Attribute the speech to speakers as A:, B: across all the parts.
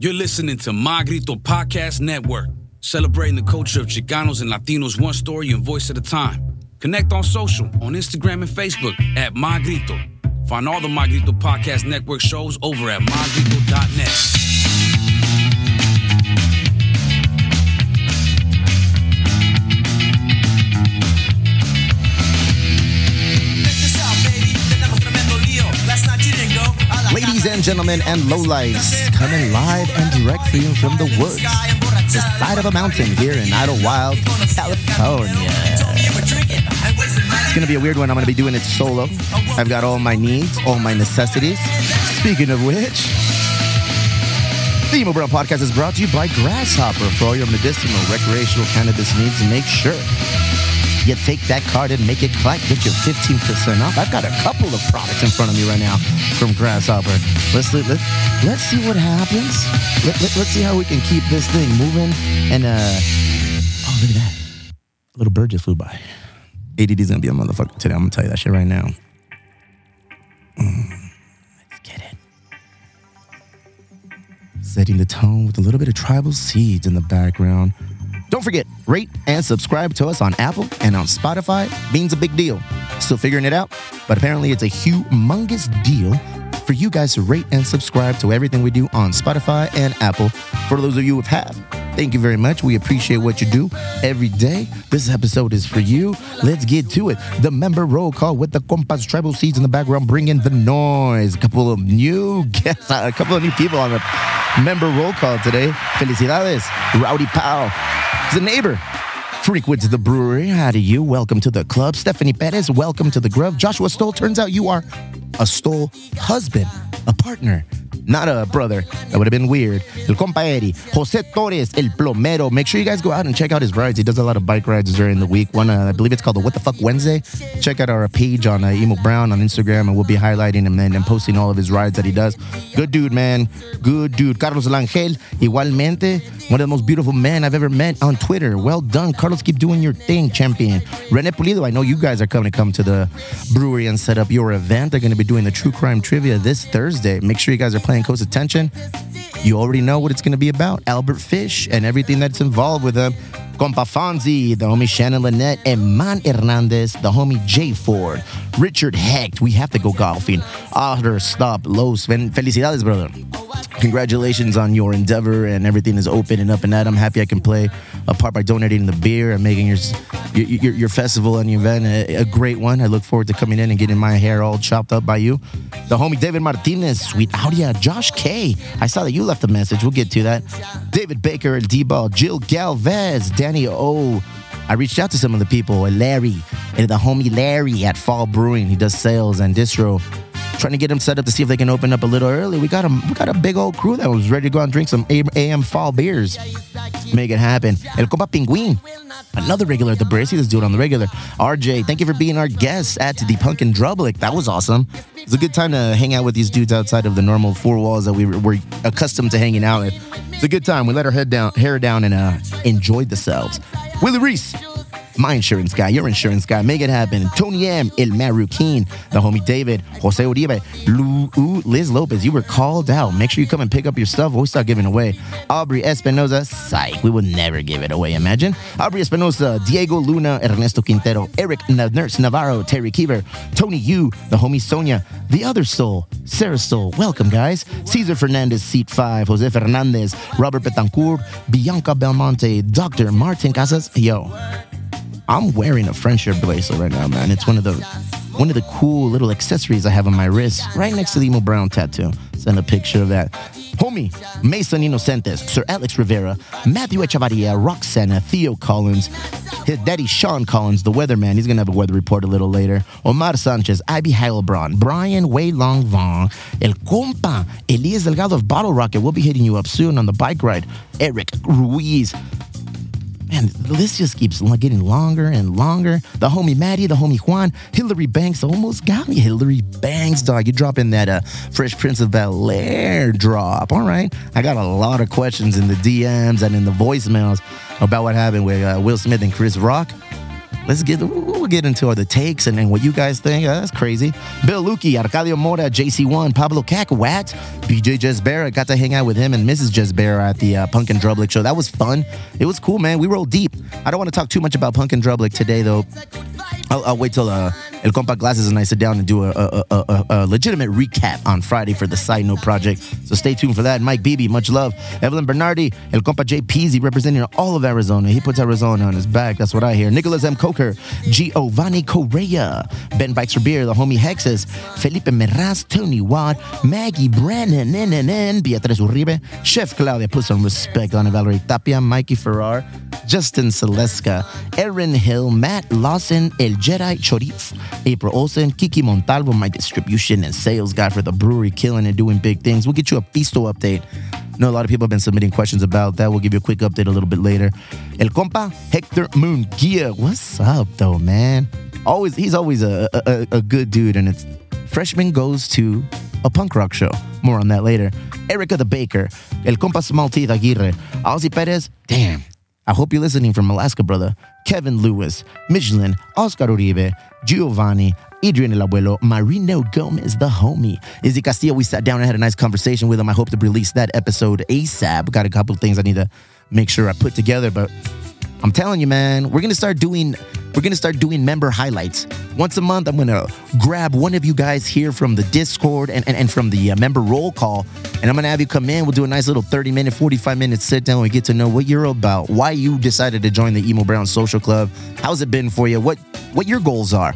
A: You're listening to Magrito Podcast Network, celebrating the culture of Chicanos and Latinos one story and voice at a time. Connect on social, on Instagram and Facebook at Magrito. Find all the Magrito Podcast Network shows over at magrito.net.
B: Ladies and gentlemen and lowlights, coming live and direct for you from the woods, the side of a mountain here in Idyllwild, California. It's gonna be a weird one. I'm gonna be doing it solo. I've got all my needs, all my necessities. Speaking of which, the Emo Brown Podcast is brought to you by Grasshopper for all your medicinal, recreational cannabis needs. Make sure you take that card and make it clap. Get your 15% off. I've got a couple of products in front of me right now from Grasshopper. Let's let, let, let's see what happens. Let, let, let's see how we can keep this thing moving. And uh, oh, look at that. A little bird just flew by. ADD's gonna be a motherfucker today. I'm gonna tell you that shit right now. Mm, let's get it. Setting the tone with a little bit of tribal seeds in the background. Don't forget, rate and subscribe to us on Apple and on Spotify means a big deal. Still figuring it out, but apparently it's a humongous deal for you guys to rate and subscribe to everything we do on Spotify and Apple. For those of you who have, thank you very much. We appreciate what you do every day. This episode is for you. Let's get to it. The member roll call with the compas tribal seeds in the background, bringing the noise. A couple of new guests, a couple of new people on the member roll call today. Felicidades, Rowdy Powell. A neighbor. Frequent the brewery. How do you? Welcome to the club. Stephanie Perez, welcome to the grove. Joshua Stoll, turns out you are a Stoll husband, a partner, not a brother. That would have been weird. El compa Eddie. Jose Torres, El Plomero. Make sure you guys go out and check out his rides. He does a lot of bike rides during the week. One, uh, I believe it's called the What the Fuck Wednesday. Check out our page on uh, Emo Brown on Instagram, and we'll be highlighting him and, and posting all of his rides that he does. Good dude, man. Good dude. Carlos Langel, igualmente. One of the most beautiful men I've ever met on Twitter. Well done, Carlos. Keep doing your thing, champion. Rene Pulido, I know you guys are coming to come to the brewery and set up your event. They're going to be doing the true crime trivia this Thursday. Make sure you guys are paying close attention. You already know what it's going to be about. Albert Fish and everything that's involved with him. Compa Fonzie, the homie Shannon Lynette, and Man Hernandez, the homie Jay Ford, Richard Hecht. We have to go golfing. Otter Stop Los. Felicidades, brother. Congratulations on your endeavor and everything is open and up and at. I'm happy I can play a part by donating the beer and making your your, your festival and your event a, a, great one. I look forward to coming in and getting my hair all chopped up by you. The homie David Martinez, sweet Audia, Josh K. I saw that you left a message. We'll get to that. David Baker, El D-Ball, Jill Galvez, Danny O. I reached out to some of the people, Larry, and the homie Larry at Fall Brewing. He does sales and distro trying to get them set up to see if they can open up a little early. We got a we got a big old crew that was ready to go and drink some AM fall beers. Make it happen. El Compa Pinguin, another regular at the Bracy. Let's do it on the regular. RJ, thank you for being our guest at the Punk in Drublic. That was awesome. It's a good time to hang out with these dudes outside of the normal four walls that we were accustomed to hanging out with. It's a good time. We let our head down, hair down, and uh, enjoyed themselves. Willie Reese, my insurance guy, your insurance guy. Make it happen. Tony M, El Marukin, the homie David, Jose Uribe, Lu, Liz Lopez. You were called out. Make sure you come and pick up your stuff. We'll start giving away. Aubrey Espinoza, psych. We will never give it away, imagine. Aubrey Espinoza, Diego Luna, Ernesto Quintero, Eric Nurse Navarro, Terry Keever, Tony Yu, the homie Sonia, the other soul, Sarah Soul. Welcome, guys. Cesar Fernandez, seat five. Jose Fernandez, Robert Betancourt, Bianca Belmonte, Dr. Martin Casas. Yo, I'm wearing a friendship bracelet right now, man. It's one of the one of the cool little accessories I have on my wrist, right next to the emo brown tattoo. Send a picture of that. Homie, Mason Inocentes, Sir Alex Rivera, Matthew Echevarria, Roxana, Theo Collins, his daddy Sean Collins, the weatherman. He's gonna have a weather report a little later. Omar Sanchez, Ivy Heilbron, Brian Way Long Vong, El Compa, Elias Delgado of Bottle Rocket. We'll be hitting you up soon on the bike ride. Eric Ruiz, Man, the list just keeps getting longer and longer. The homie Maddie, the homie Juan, Hillary Banks almost got me. Hillary Banks, dog. You dropping that uh, Fresh Prince of Bel Air drop. All right. I got a lot of questions in the DMs and in the voicemails about what happened with uh, Will Smith and Chris Rock. Let's get we'll get into all the takes and, and what you guys think. Uh, that's crazy. Bill Luki, Arcadio Mora, JC1, Pablo Cacahuat, BJ Jesbera. Got to hang out with him and Mrs. Jesbera at the uh, Punk in Drublic show. That was fun. It was cool, man. We rolled deep. I don't want to talk too much about Punk in Drublic today, though. I'll, I'll wait till uh, El Compa Glasses and I sit down and do a, a, a, a, legitimate recap on Friday for the Side Note project. So stay tuned for that. Mike Beebe, much love. Evelyn Bernardi, El Compa J. Peasy, representing all of Arizona. He puts Arizona on his back. That's what I hear. Nicholas M. Coker, Giovanni Correa, Ben Bikes for Beer, the homie Hexes, Felipe Meraz, Tony Watt, Maggie Brennan, NNN, Beatriz Uribe, Chef Claudia, put some respect on it, Valerie Tapia, Mikey Ferrar, Justin Seleska, Aaron Hill, Matt Lawson, El Jedi Choritz, April Olsen, Kiki Montalvo, my distribution and sales guy for the brewery, killing and doing big things. We'll get you a Pisto update. I know a lot of people have been submitting questions about that. We'll give you a quick update a little bit later. El compa Hector Munguia. What's up, though, man? Always, he's always a, a, a good dude, and it's freshman goes to a punk rock show. More on that later. Erica the Baker, El compa Smaltith Aguirre, Ozzy Perez. Damn, I hope you're listening from Alaska, brother. Kevin Lewis, Michelin, Oscar Uribe, Giovanni, Adrian El Abuelo, Marino Gomez, the homie. Izzy Castillo, we sat down and had a nice conversation with him. I hope to release that episode ASAP. Got a couple things I need to make sure I put together, but I'm telling you, man, we're gonna start doing we're gonna start doing member highlights. Once a month, I'm gonna grab one of you guys here from the Discord and, and, and from the uh, member roll call, and I'm gonna have you come in. We'll do a nice little 30 minute, 45 minute sit down. We get to know what you're about, why you decided to join the Emo Brown Social Club, how's it been for you, what what your goals are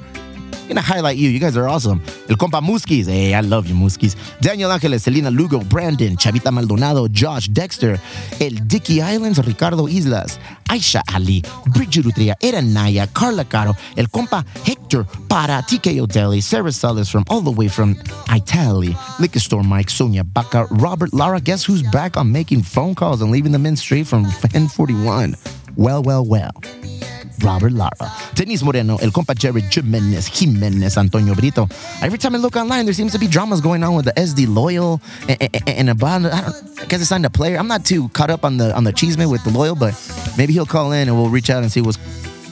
B: gonna highlight you. You guys are awesome. El compa Muskis. Hey, I love you, Muskis. Daniel Angeles, Selena Lugo, Brandon, Chavita Maldonado, Josh Dexter, El Dicky Islands, Ricardo Islas, Aisha Ali, Bridget Utria, Naya, Carla Caro, El compa Hector Para, TKO Deli, Sarah Salas from all the way from Italy, Liquor Store Mike, Sonia Baca, Robert Lara. Guess who's back on making phone calls and leaving them in straight from Fan 41? Well, well, well. Robert Lara, Denise Moreno, El Compa Jared Jimenez, Jimenez, Antonio Brito. Every time I look online, there seems to be dramas going on with the SD Loyal and, and, and about, I, I guess it's signed a player. I'm not too caught up on the on the cheeseman with the Loyal, but maybe he'll call in and we'll reach out and see what's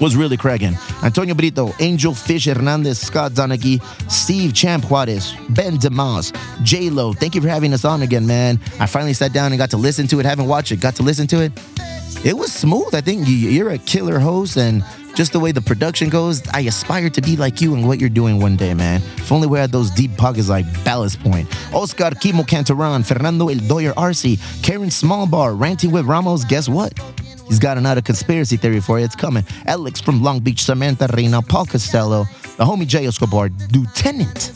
B: was really cracking. Antonio Brito, Angel Fish Hernandez, Scott Donaghy, Steve Champ Juarez, Ben DeMoss, J Lo. Thank you for having us on again, man. I finally sat down and got to listen to it. Haven't watched it, got to listen to it it was smooth. I think you're a killer host, and just the way the production goes, I aspire to be like you and what you're doing one day, man. If only we had those deep pockets like Ballast Point. Oscar Kimo Cantaran, Fernando El Doyer Arce, Karen Smallbar, ranting with Ramos. Guess what? He's got another conspiracy theory for you. It's coming. Alex from Long Beach, Samantha Reina, Paul Costello, the homie Jay Escobar, Lieutenant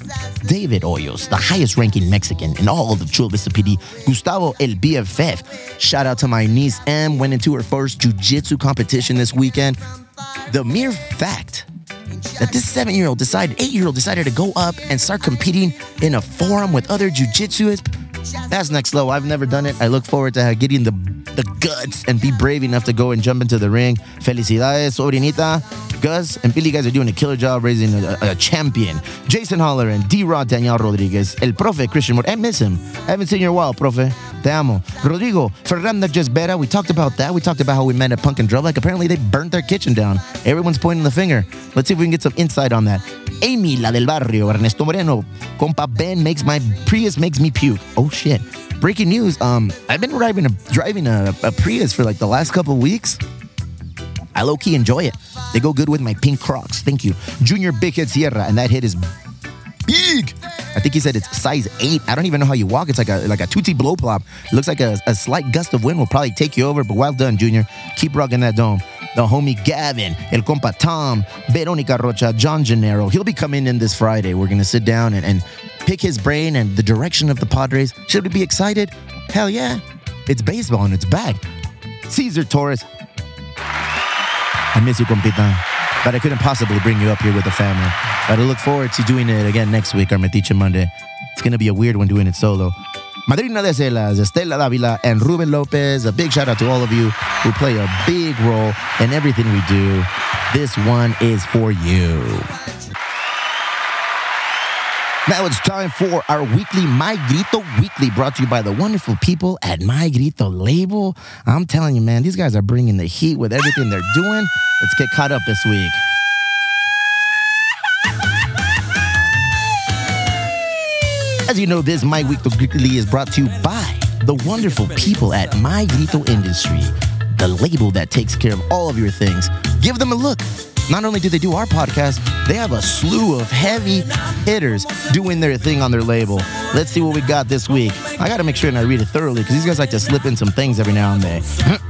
B: David Hoyos, the highest ranking Mexican in all of the Chula PD, Gustavo El BFF. Shout out to my niece M, went into her first jiu-jitsu competition this weekend. The mere fact that this seven year old decided, eight year old decided to go up and start competing in a forum with other jujitsuists that's next level. I've never done it. I look forward to getting the the guts and be brave enough to go and jump into the ring. Felicidades, sobrinita. Gus and Billy guys are doing a killer job raising a, a champion. Jason Holler and D Rod Daniel Rodriguez. El Profe Christian Moore. I miss him. I haven't seen you in a while, Profe. Te amo. Rodrigo, Fernanda Jesbera. We talked about that. We talked about how we met at Punk and Drum. Like apparently they burnt their kitchen down. Everyone's pointing the finger. Let's see if we can get some insight on that. Amy, la del barrio. Ernesto Moreno. Compa Ben makes my Prius makes me puke. Oh shit. Breaking news. Um, I've been driving a driving a, a Prius for like the last couple weeks. I low key enjoy it. They go good with my pink Crocs. Thank you, Junior Big Head Sierra, and that hit is big. I think he said it's size eight. I don't even know how you walk. It's like a like a tutti blow plop. Looks like a, a slight gust of wind will probably take you over. But well done, Junior. Keep rocking that dome. The homie Gavin, El Compa Tom, Veronica Rocha, John Gennaro. He'll be coming in this Friday. We're gonna sit down and, and pick his brain and the direction of the Padres. Should we be excited? Hell yeah. It's baseball and it's back. Caesar Torres. I miss you, compita. But I couldn't possibly bring you up here with the family. But I look forward to doing it again next week, our Metiche Monday. It's going to be a weird one doing it solo. Madrina de Celas, Estela Davila, and Ruben Lopez. A big shout out to all of you who play a big role in everything we do. This one is for you. Now it's time for our weekly My Grito Weekly, brought to you by the wonderful people at My Grito Label. I'm telling you, man, these guys are bringing the heat with everything they're doing. Let's get caught up this week. As you know, this My Grito Weekly is brought to you by the wonderful people at My Grito Industry, the label that takes care of all of your things. Give them a look not only do they do our podcast, they have a slew of heavy hitters doing their thing on their label. Let's see what we got this week. I got to make sure and I read it thoroughly because these guys like to slip in some things every now and then.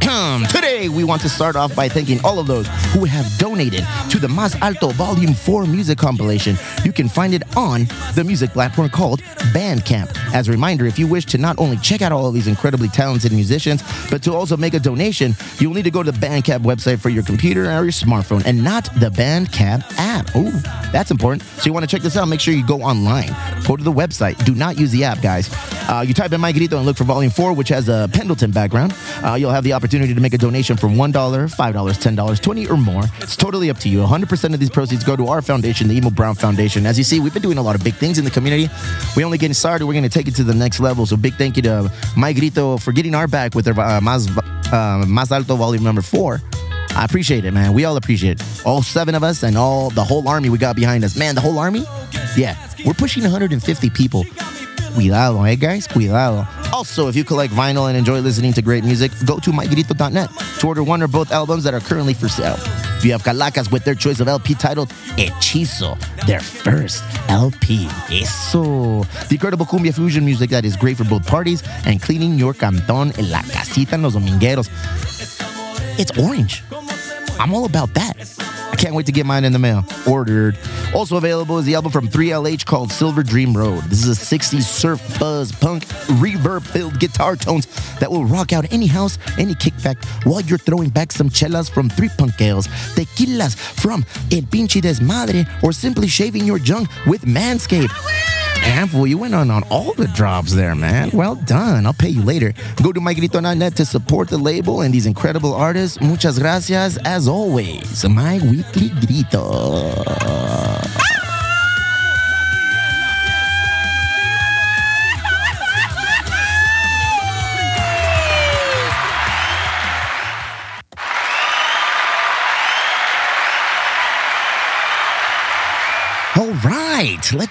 B: Today, we want to start off by thanking all of those who have donated to the Mas Alto Volume 4 music compilation. You can find it on the music platform called Bandcamp. As a reminder, if you wish to not only check out all of these incredibly talented musicians, but to also make a donation, you'll need to go to the Bandcamp website for your computer or your smartphone and not the Bandcamp app. Oh, that's important. So you want to check this out, make sure you go online. Go to the website. Do not use the app, guys. Uh, you type in My Grito and look for Volume 4, which has a Pendleton background. Uh, you'll have the opportunity to make a donation from $1, $5, $10, 20 or more. It's totally up to you. 100% of these proceeds go to our foundation, the Emo Brown Foundation. As you see, we've been doing a lot of big things in the community. We only getting started. We're going to take it to the next level. So big thank you to My Grito for getting our back with their uh, Mas, uh, Mas Alto Volume number 4. I appreciate it, man. We all appreciate it. All seven of us and all the whole army we got behind us. Man, the whole army? Yeah, we're pushing 150 people. Cuidado, eh, guys? Cuidado. Also, if you collect vinyl and enjoy listening to great music, go to mygrito.net to order one or both albums that are currently for sale. If you have Calacas with their choice of LP titled Hechizo, their first LP. Eso. The incredible cumbia fusion music that is great for both parties and cleaning your canton en la casita en los domingueros. It's orange. I'm all about that. I can't wait to get mine in the mail. Ordered. Also available is the album from 3LH called Silver Dream Road. This is a 60s surf buzz punk reverb filled guitar tones that will rock out any house, any kickback while you're throwing back some chelas from three punk ales, tequilas from El Pinche Desmadre, or simply shaving your junk with Manscaped. Fool, you went on on all the drops there, man. Well done. I'll pay you later. Go to mygrito.net to support the label and these incredible artists. Muchas gracias, as always. My Weekly Grito.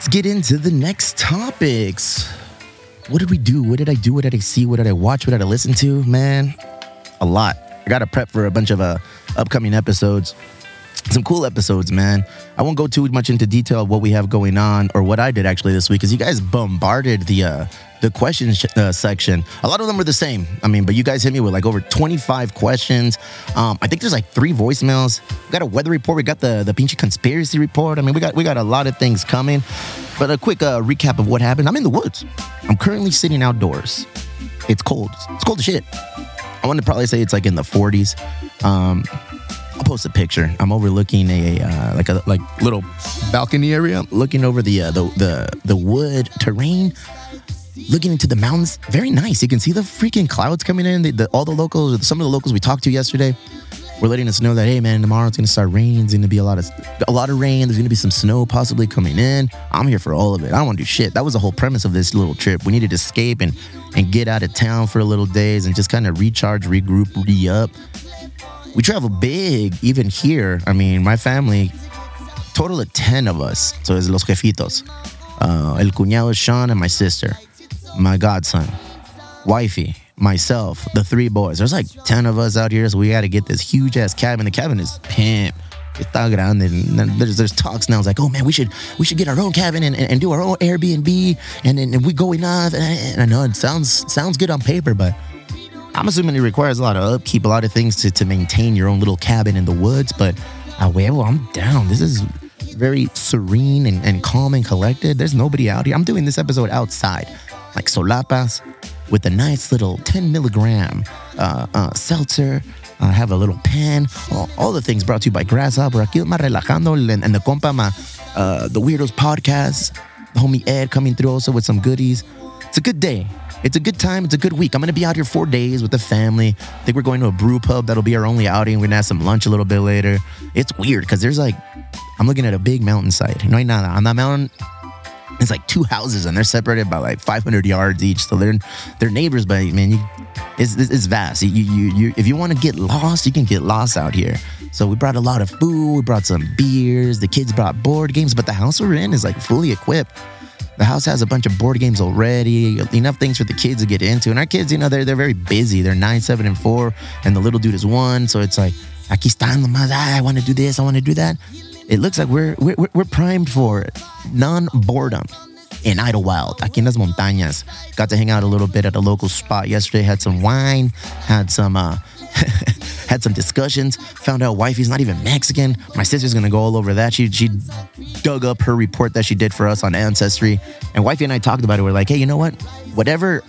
B: Let's get into the next topics. What did we do? What did I do? What did I see? What did I watch? What did I listen to? Man, a lot. I got to prep for a bunch of uh, upcoming episodes. Some cool episodes, man. I won't go too much into detail of what we have going on or what I did actually this week because you guys bombarded the uh, the questions uh, section. A lot of them were the same. I mean, but you guys hit me with like over 25 questions. Um, I think there's like three voicemails. We got a weather report. We got the the pinchy conspiracy report. I mean, we got we got a lot of things coming. But a quick uh, recap of what happened. I'm in the woods. I'm currently sitting outdoors. It's cold. It's cold as shit. I want to probably say it's like in the 40s. Um, I'll post a picture. I'm overlooking a uh, like a like little balcony area, looking over the uh, the the the wood terrain, looking into the mountains. Very nice. You can see the freaking clouds coming in. The, the, all the locals, some of the locals we talked to yesterday, were letting us know that hey man, tomorrow it's gonna start raining. It's gonna be a lot of a lot of rain. There's gonna be some snow possibly coming in. I'm here for all of it. I don't want to do shit. That was the whole premise of this little trip. We needed to escape and and get out of town for a little days and just kind of recharge, regroup, re up we travel big even here. I mean, my family, total of 10 of us. So it's Los Jefitos. Uh, El Cuñado is Sean and my sister, my godson, wifey, myself, the three boys. There's like 10 of us out here, so we got to get this huge ass cabin. The cabin is pimp. Está grande. And there's there's talks now. It's like, oh man, we should we should get our own cabin and, and, and do our own Airbnb, and then we go enough. And I know it sounds sounds good on paper, but I'm assuming it requires a lot of upkeep, a lot of things to, to maintain your own little cabin in the woods. But uh, well, I'm down. This is very serene and, and calm and collected. There's nobody out here. I'm doing this episode outside, like solapas, with a nice little 10 milligram uh, uh, seltzer. I have a little pen. All, all, the things brought to you by Grasshopper. Aquí más relajando and, and the compa, ma, uh, the Weirdos podcast. The homie Ed coming through also with some goodies. It's a good day. It's a good time. It's a good week. I'm going to be out here four days with the family. I think we're going to a brew pub. That'll be our only outing. We're going to have some lunch a little bit later. It's weird because there's like, I'm looking at a big mountainside. No, not on that mountain. It's like two houses and they're separated by like 500 yards each. So they're they're neighbors, but man, you, it's, it's vast. You, you, you, if you want to get lost, you can get lost out here. So we brought a lot of food. We brought some beers. The kids brought board games, but the house we're in is like fully equipped. The house has a bunch of board games already, enough things for the kids to get into. And our kids, you know, they're they're very busy. They're nine, seven, and four, and the little dude is one. So it's like, aquí están nomás. I want to do this. I want to do that. It looks like we're we're, we're primed for non boredom in Idyllwild, aquí en las montañas. Got to hang out a little bit at a local spot yesterday. Had some wine, had some uh, had some discussions. Found out wifey's not even Mexican. My sister's gonna go all over that. She she dug up her report that she did for us on Ancestry, and wifey and I talked about it. We're like, hey, you know what? Whatever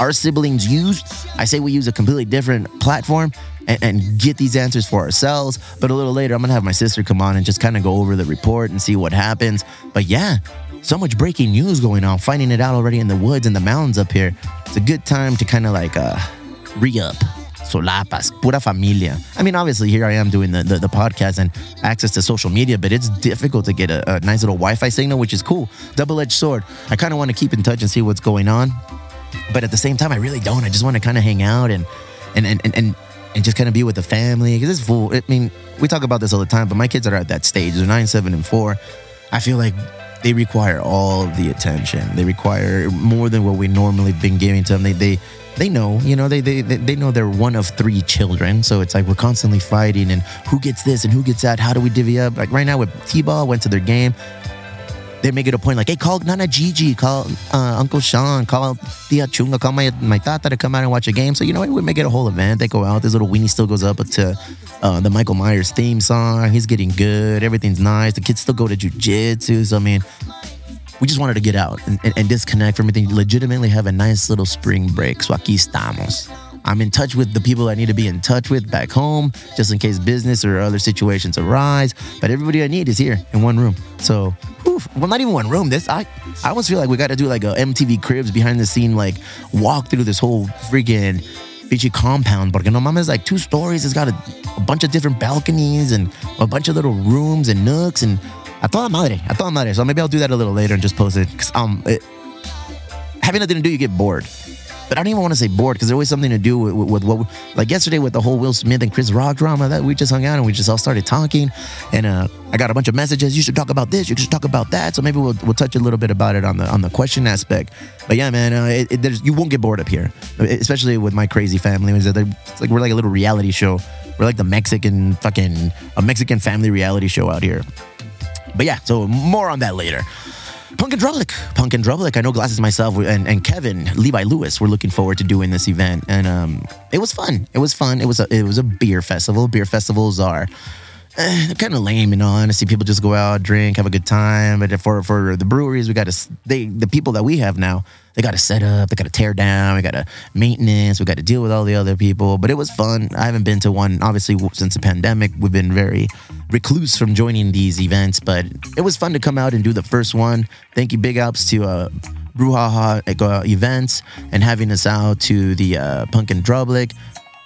B: our siblings used, I say we use a completely different platform. And, and get these answers for ourselves. But a little later, I'm gonna have my sister come on and just kind of go over the report and see what happens. But yeah, so much breaking news going on, finding it out already in the woods and the mountains up here. It's a good time to kind of like uh, re up. Solapas, pura familia. I mean, obviously, here I am doing the, the, the podcast and access to social media, but it's difficult to get a, a nice little Wi Fi signal, which is cool. Double edged sword. I kind of want to keep in touch and see what's going on. But at the same time, I really don't. I just want to kind of hang out and, and, and, and, and and just kind of be with the family because it's full. I mean, we talk about this all the time, but my kids are at that stage. They're nine, seven, and four. I feel like they require all the attention. They require more than what we normally been giving to them. They they they know, you know, they, they they know they're one of three children. So it's like we're constantly fighting and who gets this and who gets that. How do we divvy up? Like right now with T-ball, went to their game. They make it a point like, hey, call Nana Gigi, call uh, Uncle Sean, call Tia Chunga, call my my tata to come out and watch a game. So you know, we make it a whole event. They go out. This little weenie still goes up to uh, the Michael Myers theme song. He's getting good. Everything's nice. The kids still go to jujitsu. So I mean, we just wanted to get out and, and, and, disconnect from everything. Legitimately have a nice little spring break. So aquí estamos. I'm in touch with the people I need to be in touch with back home, just in case business or other situations arise. But everybody I need is here in one room. So, whew, well, not even one room. This I, I almost feel like we got to do like a MTV Cribs behind the scene, like walk through this whole freaking Bitchy compound, porque no mames, like two stories. It's got a, a, bunch of different balconies and a bunch of little rooms and nooks and a toda madre, a toda madre. So maybe I'll do that a little later and just post it. Cause um, it, having nothing to do, you get bored. But I don't even want to say bored because there's always something to do with, with, with what, like yesterday with the whole Will Smith and Chris Rock drama that we just hung out and we just all started talking. And uh, I got a bunch of messages. You should talk about this. You should talk about that. So maybe we'll, we'll touch a little bit about it on the on the question aspect. But yeah, man, uh, it, it, you won't get bored up here, especially with my crazy family. It's like we're like a little reality show. We're like the Mexican fucking a Mexican family reality show out here. But yeah, so more on that later. Punk in Drublic. Punk in Drublic. I know Glasses myself and, and Kevin, Levi Lewis, we're looking forward to doing this event. And um, it was fun. It was fun. It was a it was a beer festival. Beer festivals are they're kind of lame, you know. Honestly, people just go out, drink, have a good time. But for for the breweries, we got to they the people that we have now, they got to set up, they got to tear down, we got to maintenance, we got to deal with all the other people. But it was fun. I haven't been to one obviously since the pandemic. We've been very recluse from joining these events, but it was fun to come out and do the first one. Thank you, big ups to uh, Brouhaha uh, events and having us out to the uh, Punk in Drublic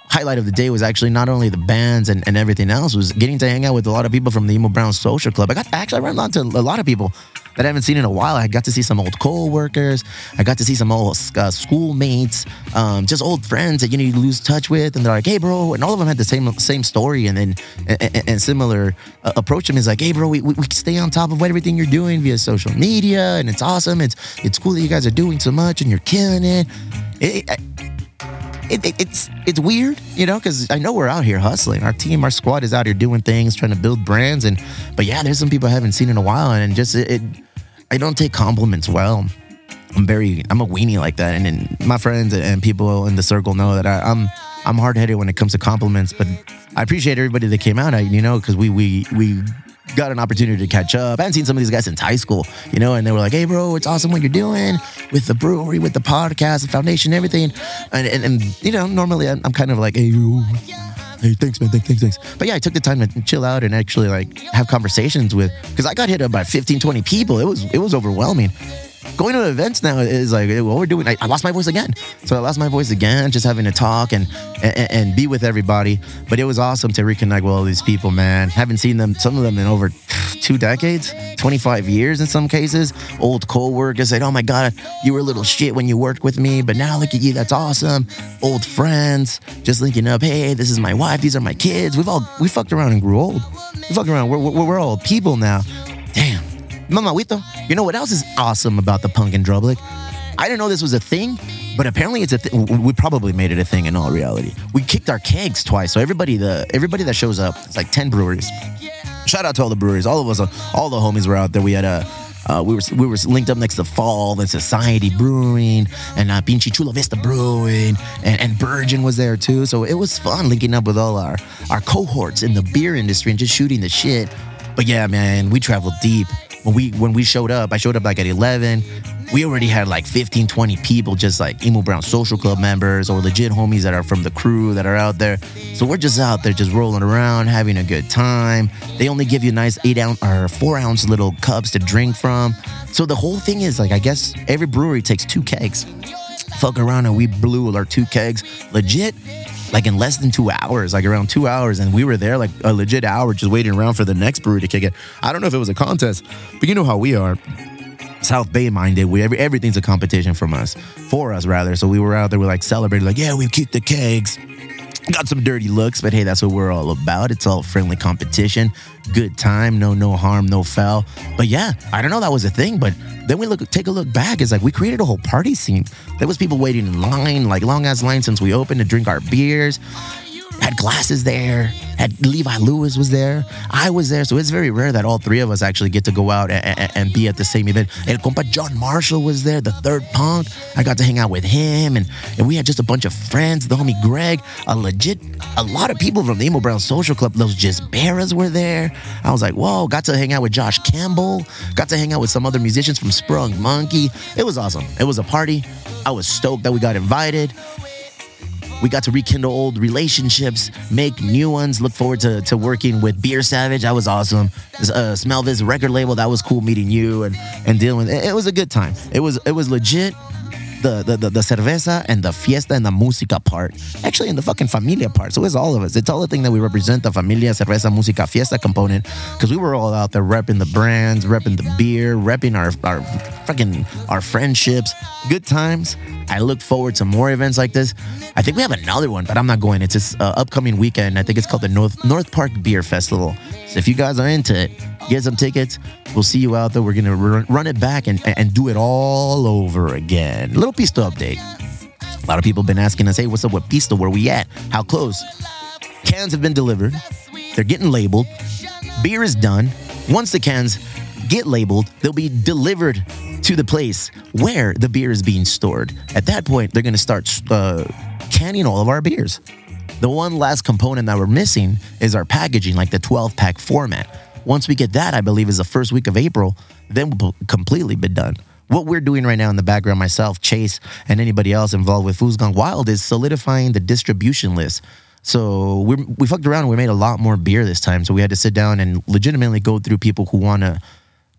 B: highlight of the day was actually not only the bands and, and everything else, was getting to hang out with a lot of people from the Emo Brown Social Club. I got actually I ran into a lot of people that I haven't seen in a while. I got to see some old co-workers. I got to see some old uh, schoolmates, um, just old friends that you know you lose touch with, and they're like, "Hey, bro," and all of them had the same same story and then and, and, similar uh, approach. Them is like, "Hey, bro, we, we, we stay on top of everything you're doing via social media, and it's awesome. It's it's cool that you guys are doing so much and you're killing it." it, it it, it, it's it's weird, you know, because I know we're out here hustling. Our team, our squad is out here doing things, trying to build brands, and but yeah, there's some people I haven't seen in a while, and just it, it I don't take compliments well. I'm very I'm a weenie like that, and, and my friends and people in the circle know that I, I'm I'm hard headed when it comes to compliments, but I appreciate everybody that came out. I, you know, because we we we got an opportunity to catch up. I hadn't seen some of these guys since high school, you know, and they were like, "Hey, bro, it's awesome what you're doing with the brewery, with the podcast, the foundation, everything." And and, and you know, normally I'm, I'm kind of like, "Hey, you." Hey, thanks, man. Thanks, thanks, thanks. But yeah, I took the time to chill out and actually like have conversations with, because I got hit up by 15, 20 people. It was it was overwhelming going to events now is like what we're doing. I, I, lost my voice again, so I lost my voice again, just having to talk and, and, and be with everybody. But it was awesome to reconnect with all these people, man. Haven't seen them, some of them in over two decades, 25 years in some cases. Old co-workers said, "Oh my god, you were a little shit when you worked with me, but now look at you, that's awesome." Old friends, just linking up. Hey, this is my wife. These are my kids. We've all we fucked around and grew old. We fucked around. We're, we're, we're all people now. Damn Mamahuito, you know what else is awesome about the Punk in Drublic? I didn't know this was a thing, but apparently it's a thing. We probably made it a thing in all reality. We kicked our kegs twice, so everybody the everybody that shows up, it's like ten breweries. Shout out to all the breweries, all of us, all the homies were out there. We had a. Uh, we were we were linked up next to Fall and Society Brewing and uh, Pinche Chula Vista Brewing and, and Virgin was there too. So it was fun linking up with all our our cohorts in the beer industry and just shooting the shit. But yeah, man, we traveled deep. When we when we showed up, I showed up like at 11 we already had like 15, 20 people, just like Emo Brown Social Club members or legit homies that are from the crew that are out there. So we're just out there, just rolling around, having a good time. They only give you nice eight ounce or four ounce little cups to drink from. So the whole thing is like, I guess every brewery takes two kegs. Fuck around and we blew our two kegs legit like in less than two hours, like around two hours, and we were there like a legit hour just waiting around for the next brewery to kick it. I don't know if it was a contest, but you know how we are. South Bay minded. We every, everything's a competition from us, for us rather. So we were out there, we're like celebrating, like yeah, we kicked the kegs. Got some dirty looks, but hey, that's what we're all about. It's all friendly competition, good time, no no harm, no foul. But yeah, I don't know that was a thing, but then we look take a look back. It's like we created a whole party scene. There was people waiting in line, like long ass line since we opened to drink our beers had glasses there, had Levi Lewis was there, I was there. So it's very rare that all three of us actually get to go out and, and, and, be at the same event. El compa John Marshall was there, the third punk. I got to hang out with him, and, and we had just a bunch of friends. The homie Greg, a legit, a lot of people from the Emo Brown Social Club. Those Just Barras were there. I was like, whoa, got to hang out with Josh Campbell, got to hang out with some other musicians from Sprung Monkey. It was awesome. It was a party. I was stoked that we got invited. We got to rekindle old relationships, make new ones. Look forward to, to working with Beer Savage. That was awesome. Uh, Smell this record label. That was cool meeting you and and dealing with it. It was a good time. It was it was legit the, the, the, the cerveza and the fiesta and the música part. Actually, in the fucking familia part. So it's all of us. It's all the thing that we represent the familia, cerveza, música, fiesta component. Because we were all out there repping the brands, repping the beer, repping our, our fucking our friendships. Good times. I look forward to more events like this. I think we have another one, but I'm not going. It's this uh, upcoming weekend. I think it's called the North North Park Beer Festival. So if you guys are into it, get some tickets. We'll see you out there. We're gonna run it back and, and do it all over again. Little Pisto update. A lot of people have been asking us, hey, what's up with Pisto? Where we at? How close? Cans have been delivered. They're getting labeled. Beer is done. Once the cans get labeled, they'll be delivered to the place where the beer is being stored. At that point, they're going to start uh, canning all of our beers. The one last component that we're missing is our packaging, like the 12 pack format. Once we get that, I believe is the first week of April, then we'll completely be done. What we're doing right now in the background, myself, Chase, and anybody else involved with Foods Gone Wild, is solidifying the distribution list. So we we fucked around. We made a lot more beer this time. So we had to sit down and legitimately go through people who want to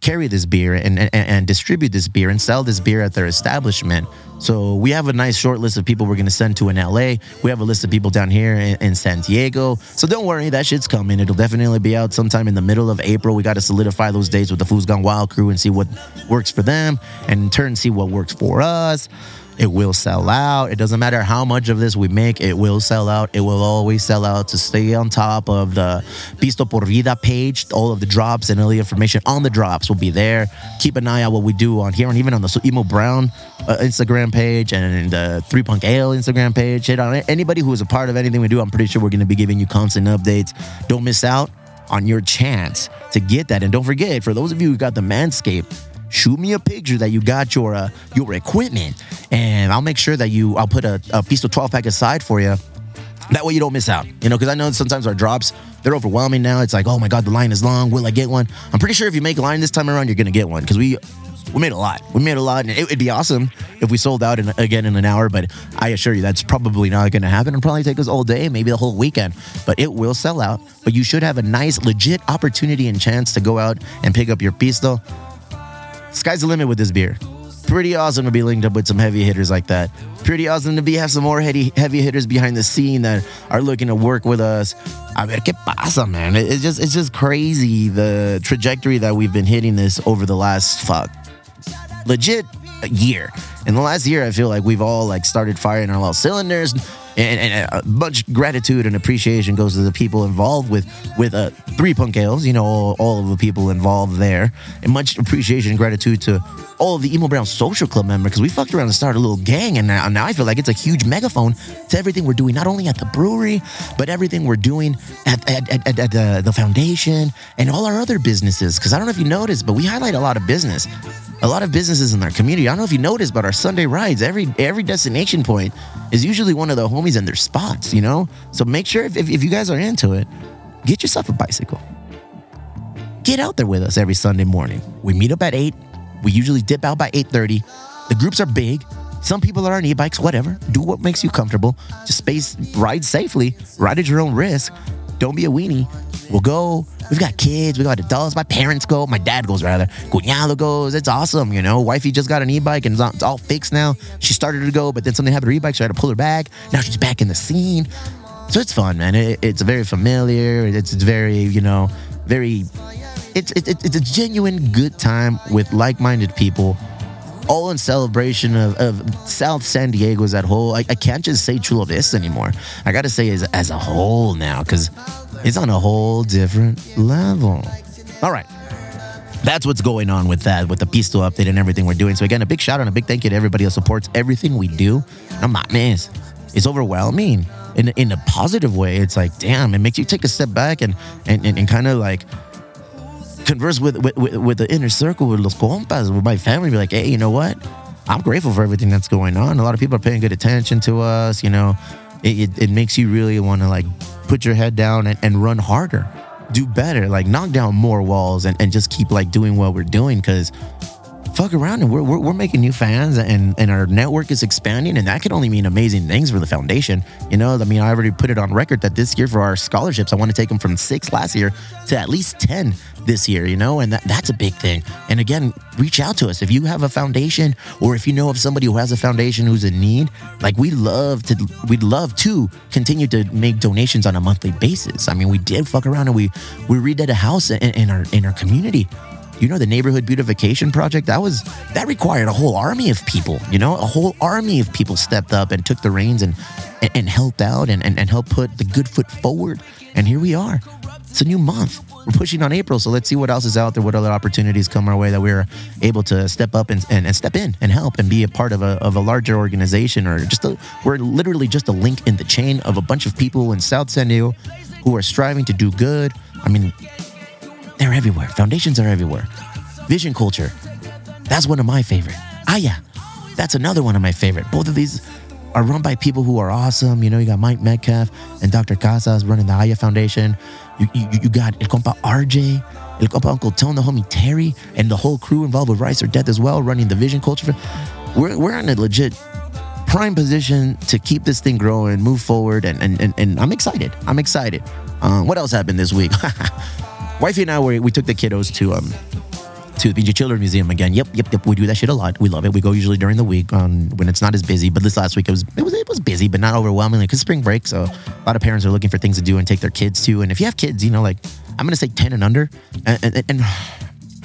B: carry this beer and, and, and distribute this beer and sell this beer at their establishment. So we have a nice short list of people we're going to send to in LA. We have a list of people down here in, in, San Diego. So don't worry, that shit's coming. It'll definitely be out sometime in the middle of April. We got to solidify those dates with the Foods Gone Wild crew and see what works for them and in turn see what works for us. It will sell out. It doesn't matter how much of this we make, it will sell out. It will always sell out. To stay on top of the Pisto por Vida page, all of the drops and all the information on the drops will be there. Keep an eye out what we do on here and even on the Emo Brown uh, Instagram page and the Three Punk Ale Instagram page. Hit on anybody who is a part of anything we do. I'm pretty sure we're going to be giving you constant updates. Don't miss out on your chance to get that. And don't forget, for those of you who got the Manscaped, shoot me a picture that you got your uh, your equipment, and I'll make sure that you I'll put a, a piece of 12 pack aside for you. That way you don't miss out, you know, because I know sometimes our drops they're overwhelming now. It's like, oh my god, the line is long. Will I get one? I'm pretty sure if you make line this time around, you're gonna get one because we we made a lot. We made a lot, and it would be awesome if we sold out in, again in an hour. But I assure you, that's probably not going to happen. It'll probably take us all day, maybe the whole weekend. But it will sell out. But you should have a nice, legit opportunity and chance to go out and pick up your pisto sky's the limit with this beer. Pretty awesome to be linked up with some heavy hitters like that. Pretty awesome to be have some more heavy heavy hitters behind the scene that are looking to work with us. A ver qué pasa, man. It's just it's just crazy the trajectory that we've been hitting this over the last fuck legit year. In the last year, I feel like we've all like started firing our little cylinders. And, and a much gratitude and appreciation goes to the people involved with with uh, three punk ales. You know, all, all of the people involved there, and much appreciation and gratitude to all of the Emo Brown Social Club members because we fucked around and started a little gang, and now, now I feel like it's a huge megaphone to everything we're doing, not only at the brewery, but everything we're doing at, at, at, at, at the, the foundation and all our other businesses. Because I don't know if you noticed, but we highlight a lot of business a lot of businesses in our community. I don't know if you noticed, but our Sunday rides, every every destination point is usually one of the homies in their spots, you know? So make sure if, if, if you guys are into it, get yourself a bicycle. Get out there with us every Sunday morning. We meet up at 8. We usually dip out by 8:30. The groups are big. Some people are on e-bikes, whatever. Do what makes you comfortable. Just space ride safely, ride at your own risk. Don't be a weenie. We'll go. We've got kids. We got adults. My parents go. My dad goes rather. Cuñado goes. It's awesome, you know. Wifey just got an e-bike and it's all fixed now. She started to go, but then something happened to her e-bike, so I had to pull her back. Now she's back in the scene. So it's fun, man. It, it's very familiar. It's, it's very, you know, very. It's it, it's a genuine good time with like-minded people all in celebration of, of South San Diego as that whole. I, I can't just say Chula Vista anymore. I got to say as, as a whole now because it's on a whole different level. All right. That's what's going on with that, with the Pisto update and everything we're doing. So again, a big shout out and a big thank you to everybody that supports everything we do. No mames, it's overwhelming in in a positive way. It's like, damn, it makes you take a step back and and, and, and kind of like converse with, with with the inner circle with los compas, with my family. Be like, hey, you know what? I'm grateful for everything that's going on. A lot of people are paying good attention to us. You know, it, it, it makes you really want to like put your head down and, and run harder, do better, like knock down more walls and, and just keep like doing what we're doing because fuck around. And we're, we're, we're, making new fans and, and our network is expanding. And that can only mean amazing things for the foundation. You know i mean i already put it on record that this year for our scholarships i want to take them from six last year to at least 10 this year you know? And that, that's a big thing. And again reach out to us. If you have a foundation or if you know of somebody who has a foundation who's in need like we love to we'd love to continue to make donations on a monthly basis. I mean we did fuck around and we we redid a house in, in our in our community you know the neighborhood beautification project that was that required a whole army of people you know? A whole army of people stepped up and took the reins and and, and helped out and, and, and helped put the good foot forward. And here we are. It's a new month. We're pushing on april so let's see what else is out there what other opportunities come our way that we're able to step up and, and, and step in and help and be a part of a, of a larger organization or just a, we're literally just a link in the chain of a bunch of people in south san diego who are striving to do good. I mean they're everywhere. Foundations are everywhere. Vision culture. That's one of my favorite. Ah, yeah. That's another one of my favorite. Both of these are run by people who are awesome. You know, you got Mike Metcalf and Dr. Casas running the Aya Foundation. You, you, you got El Compa RJ, El Compa Uncle Tone, the homie Terry, and the whole crew involved with Rice or Death as well, running the Vision Culture. We're, we're in a legit prime position to keep this thing growing, move forward, and, and, and, and I'm excited. I'm excited. Um, what else happened this week? Wifey and I we, we took the kiddos to um to the BG Children Museum again. Yep, yep, yep. We do that shit a lot. We love it. We go usually during the week when it's not as busy. But this last week it was it was it was busy, but not overwhelmingly because spring break. So a lot of parents are looking for things to do and take their kids to. And if you have kids, you know, like I'm gonna say ten and under, and, and, and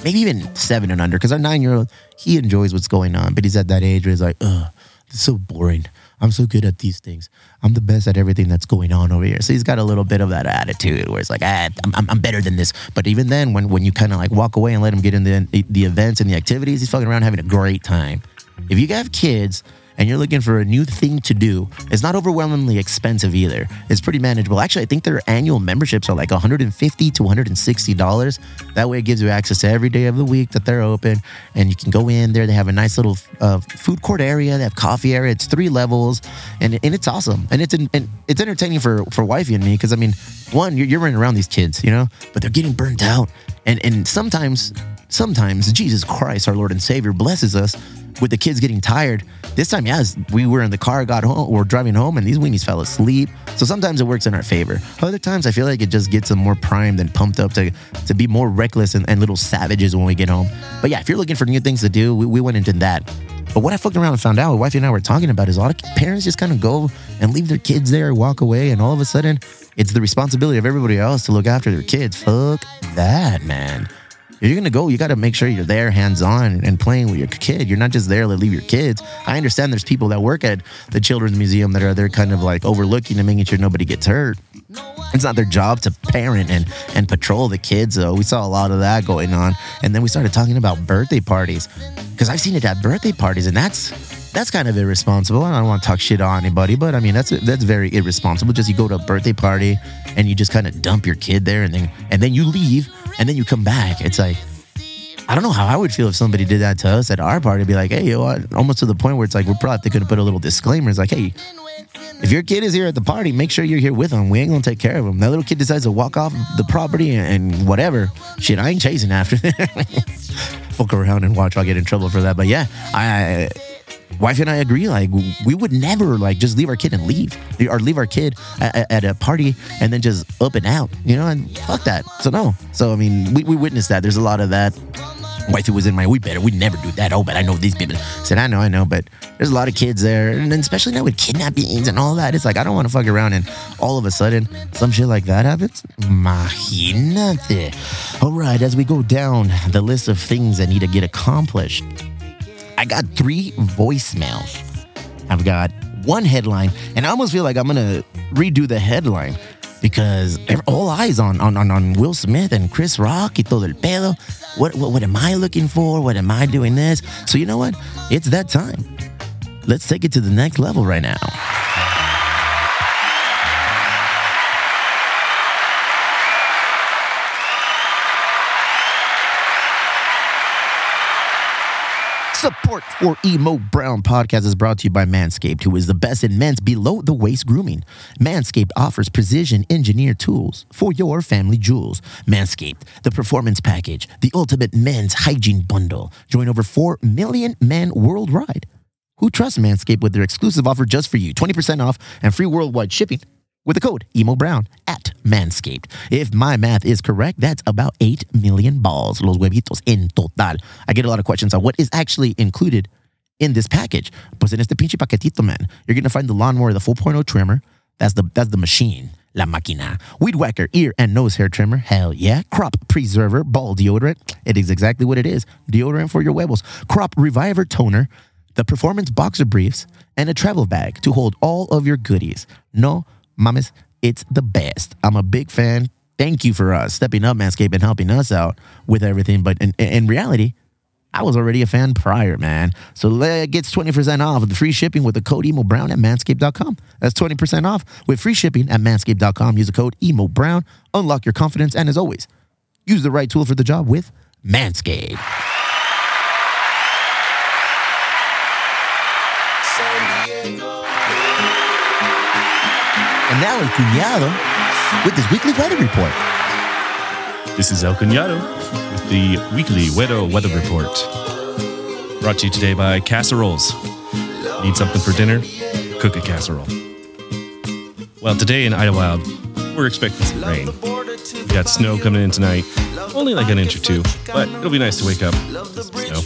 B: maybe even seven and under, because our nine year old he enjoys what's going on, but he's at that age where he's like, ugh, it's so boring. I'm so good at these things. I'm the best at everything that's going on over here. So he's got a little bit of that attitude where it's like, ah, I'm, I'm better than this. But even then, when, when you kind of like walk away and let him get in the, the events and the activities, he's fucking around having a great time. If you have kids and you're looking for a new thing to do, it's not overwhelmingly expensive either. It's pretty manageable. Actually, I think their annual memberships are like 150 to 160 dollars. That way, it gives you access to every day of the week that they're open, and you can go in there. They have a nice little uh, food court area. They have coffee area. It's three levels, and and it's awesome. And it's and it's entertaining for for wifey and me because I mean, one, you're, you're running around these kids, you know, but they're getting burnt out, and and sometimes sometimes Jesus Christ, our Lord and Savior, blesses us with the kids getting tired. This time, yes, we were in the car, got home, we're driving home, and these weenies fell asleep. So sometimes it works in our favor. Other times, I feel like it just gets them more primed and pumped up to, to be more reckless and, and little savages when we get home. But yeah, if you're looking for new things to do, we, we went into that. But what I fucked around and found out, my wife and I were talking about, is a lot of parents just kind of go and leave their kids there, walk away, and all of a sudden, it's the responsibility of everybody else to look after their kids. Fuck that, man. If you're gonna go, you got to make sure you're there, hands on, and playing with your kid. You're not just there to leave your kids. I understand there's people that work at the children's museum that are there, kind of like overlooking and making sure nobody gets hurt. It's not their job to parent and and patrol the kids. Though we saw a lot of that going on, and then we started talking about birthday parties because I've seen it at birthday parties, and that's that's kind of irresponsible. I don't want to talk shit on anybody, but I mean that's that's very irresponsible. Just you go to a birthday party and you just kind of dump your kid there, and then and then you leave, and then you come back. It's like I don't know how I would feel if somebody did that to us at our party. Be like, hey, you know? Almost to the point where it's like we're probably going to put a little disclaimer. It's like, hey, if your kid is here at the party, make sure you're here with them. We ain't gonna take care of them. That little kid decides to walk off the property and, whatever. Shit, I ain't chasing after them. Fuck around and watch. I'll get in trouble for that. But yeah, I, wife and I agree. Like we would never like just leave our kid and leave, or leave our kid at, at, a party and then just up and out. You know, and fuck that. So no. So I mean, we, we witnessed that. There's a lot of that wifey was in my, we better, we never do that. Oh, but I know these people. I said, I know, I know, but there's a lot of kids there. And especially now with kidnappings and all that, it's like, I don't want to fuck around and all of a sudden some shit like that happens. Imagínate. All right, as we go down the list of things that need to get accomplished, I got three voicemails. I've got one headline, and I almost feel like I'm to redo the headline because all eyes on, on, on, Will Smith and Chris Rock y todo el pedo. What, what, what am I looking for? What am I doing this? So you know what? It's that time. Let's take it to the next level right now. Support for Emo Brown podcast is brought to you by Manscaped, who is the best in men's below the waist grooming. Manscaped offers precision engineered tools for your family jewels. Manscaped, the performance package, the ultimate men's hygiene bundle. Join over 4 million men worldwide who trust Manscaped with their exclusive offer just for you 20% off and free worldwide shipping with the code Emo Brown at Manscaped. If my math is correct, that's about 8 million balls, los huevitos en total. I get a lot of questions on what is actually included in this package. Pues en este pinche paquetito, man, you're going to find the lawnmower, the 4.0 trimmer. That's the, that's the machine. La Máquina. Weed whacker, ear and nose hair trimmer. Hell yeah. Crop preserver, ball deodorant. It is exactly what it is. Deodorant for your huevos. Crop reviver toner, the performance boxer briefs, and a travel bag to hold all of your goodies. No mames, it's the best. I'm a big fan. Thank you for us stepping up, Manscaped, and helping us out with everything. But in, in reality, I was already a fan prior, man. So it gets 20% off with free shipping with the code Emo Brown at manscaped.com. That's 20% off with free shipping at manscaped.com. Use the code Emo Brown. Unlock your confidence. And as always, use the right tool for the job with Manscaped. And now El Cuñado with his weekly weather report.
C: This is El Cuñado with the weekly weather weather report. Brought to you today by Casseroles. Need something for dinner? Cook a casserole. Well, today in Idyllwild, we're expecting some rain. We got snow coming in tonight, only like an inch or two, but it'll be nice to wake up snow.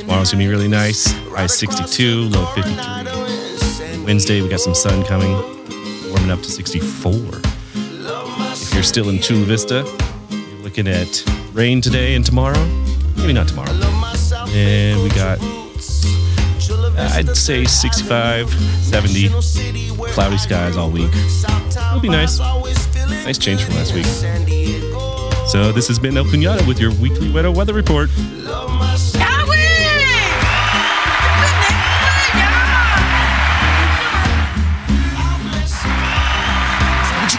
C: Tomorrow's gonna be really nice. High 62, low 53. Wednesday, we got some sun coming warming up to 64. If you're still in Chula Vista, you're looking at rain today and tomorrow. Maybe not tomorrow. And we got, uh, I'd say 65, 70, cloudy skies all week. It'll be nice. Nice change from last week. So this has been El Cunada with your weekly weather weather report.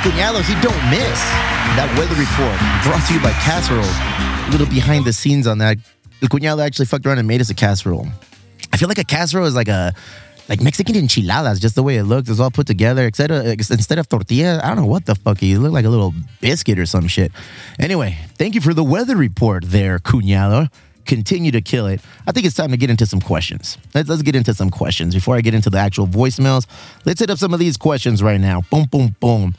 B: Cuñado, he don't miss. That weather report brought to you by Casserole. A little behind the scenes on that. El Cuñado actually fucked around and made us a casserole. I feel like a casserole is like a like Mexican enchiladas, just the way it looks. It's all put together. Instead of, instead of tortilla, I don't know what the fuck. You look like a little biscuit or some shit. Anyway, thank you for the weather report there, Cuñado. Continue to kill it. I think it's time to get into some questions. Let's, let's get into some questions. Before I get into the actual voicemails, let's hit up some of these questions right now. Boom, boom, boom.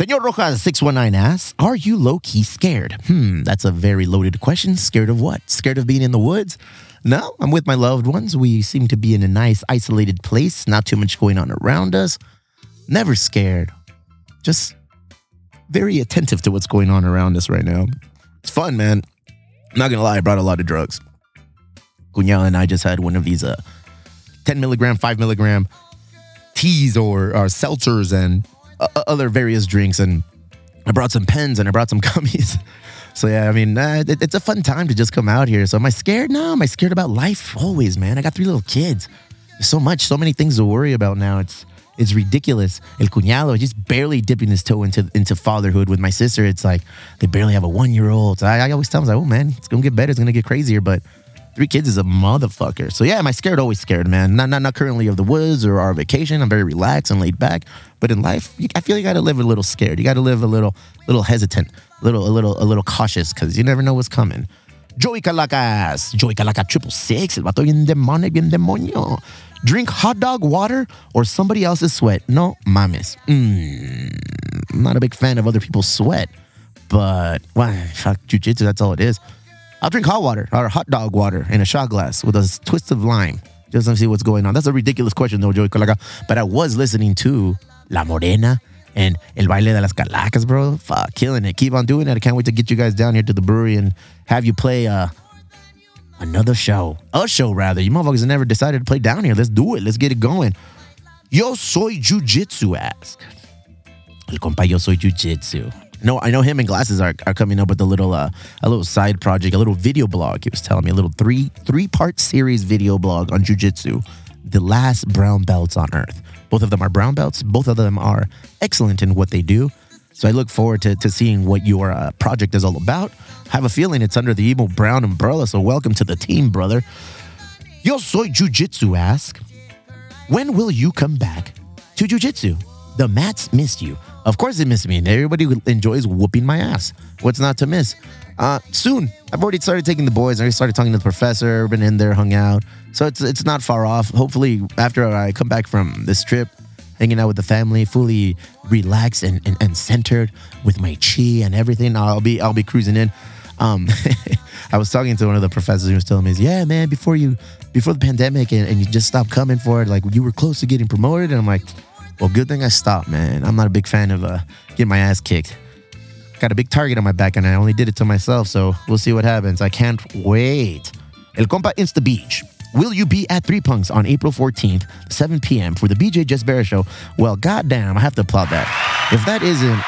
B: Senor Rojas 619 asks, Are you low key scared? Hmm, that's a very loaded question. Scared of what? Scared of being in the woods? No, I'm with my loved ones. We seem to be in a nice, isolated place, not too much going on around us. Never scared. Just very attentive to what's going on around us right now. It's fun, man. I'm not gonna lie, I brought a lot of drugs. Cuñado and I just had one of these uh 10 milligram, 5 milligram teas or, or seltzers and other various drinks. And I brought some pens and I brought some gummies. So yeah, I mean, uh, it, it's a fun time to just come out here. So am I scared? No, am I scared about life? Always, man. I got three little kids. So much, so many things to worry about now. It's it's ridiculous. El cuñado just barely dipping his toe into into fatherhood. With my sister, it's like they barely have a one year old. I, I always tell them, like, oh man, it's gonna get better. It's gonna get crazier, but three kids is a motherfucker. So yeah, am I scared? Always scared, man. Not not not currently of the woods or our vacation. I'm very relaxed and laid back. But in life, I feel you got to live a little scared. You got to live a little little hesitant, little a little a little cautious because you never know what's coming. Joey Calacas, Joey Calacas triple six, el vato bien demonic, bien demonio. Drink hot dog water or somebody else's sweat. No mames. Mm, I'm not a big fan of other people's sweat, but well, fuck jujitsu. That's all it is. I'll drink hot water or hot dog water in a shot glass with a twist of lime just to see what's going on. That's a ridiculous question, though, Joey Calaca. But I was listening to La Morena and El Baile de las Calacas, bro. Fuck, killing it. Keep on doing it. I can't wait to get you guys down here to the brewery and have you play uh, another show. A show, rather. You motherfuckers never decided to play down here. Let's do it. Let's get it going. Yo soy Jiu-Jitsu, ask. El compa Yo soy Jiu-Jitsu. No, I know him and Glasses are, are coming up with a little uh, a little side project, a little video blog. He was telling me a little three three part series video blog on jujitsu, the last brown belts on earth. Both of them are brown belts. Both of them are excellent in what they do. So I look forward to, to seeing what your uh, project is all about. Have a feeling it's under the Emo Brown umbrella. So welcome to the team, brother. Yo soy Jiu-Jitsu ask, when will you come back to Jiu-Jitsu? The mats missed you. Of course they missed me. And everybody enjoys whooping my ass. What's not to miss? Uh, soon. I've already started taking the boys. I already started talking to the professor. Been in there, hung out. So it's it's not far off. Hopefully, after I come back from this trip, hanging out with the family, fully relaxed and, and, and centered with my chi and everything, I'll be I'll be cruising in. Um, I was talking to one of the professors who was telling me, "Yeah, man, before you before the pandemic and, and you just stopped coming for it, like you were close to getting promoted." And I'm like, "Well, good thing I stopped, man. I'm not a big fan of uh, getting my ass kicked. Got a big target on my back, and I only did it to myself. So we'll see what happens. I can't wait." El compa Insta Beach. Will you be at Three Punks on April 14th, 7 p.m. for the BJ Just Barra show? Well, goddamn, I have to applaud that. If that isn't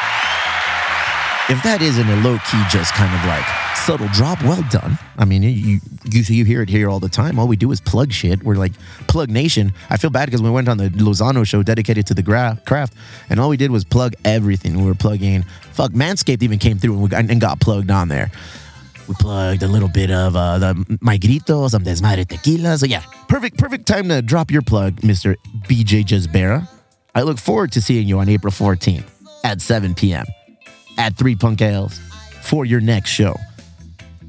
B: if that isn't a low key, just kind of like subtle drop, well done. I mean, you you you hear it here all the time. All we do is plug shit. We're like plug nation. I feel bad because we went on the Lozano show dedicated to the gra- craft, and all we did was plug everything. We were plugging. Fuck, Manscaped even came through and, we got, and got plugged on there. We plugged a little bit of uh, the My Grito, some Desmadre Tequila. So yeah, perfect, perfect time to drop your plug, Mr. BJ Jazbera. I look forward to seeing you on April 14th at 7 p.m. at Three Punk Ales for your next show.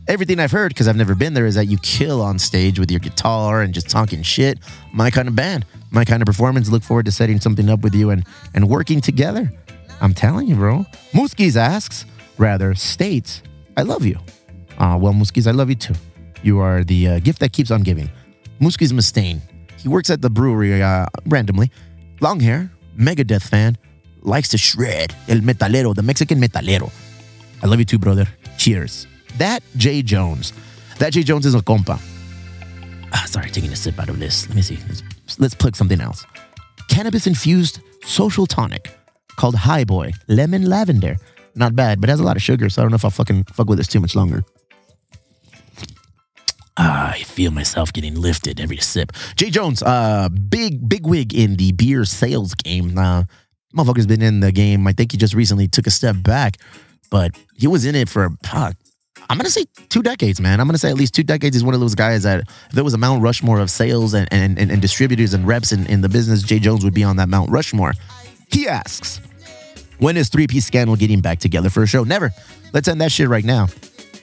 B: Everything I've heard, because I've never been there, is that you kill on stage with your guitar and just talking shit. My kind of band, my kind of performance. Look forward to setting something up with you and, and working together. I'm telling you, bro. Muskis asks, rather, states, I love you. Uh, well, Muskis, I love you too. You are the uh, gift that keeps on giving. Muskis Mustaine. He works at the brewery uh, randomly. Long hair, Megadeth fan, likes to shred. El metalero, the Mexican metalero. I love you too, brother. Cheers. That Jay Jones. That Jay Jones is a compa. Ah, sorry, taking a sip out of this. Let me see. Let's, let's plug something else. Cannabis infused social tonic called High Boy Lemon Lavender. Not bad, but has a lot of sugar, so I don't know if I'll fucking fuck with this too much longer. Ah, I feel myself getting lifted every sip. Jay Jones, uh, big big wig in the beer sales game. Uh, motherfucker's been in the game. I think he just recently took a step back, but he was in it for fuck. I'm gonna say two decades, man. I'm gonna say at least two decades. He's one of those guys that if there was a Mount Rushmore of sales and and, and, and distributors and reps in, in the business, Jay Jones would be on that Mount Rushmore. He asks, when is 3P scandal getting back together for a show? Never. Let's end that shit right now.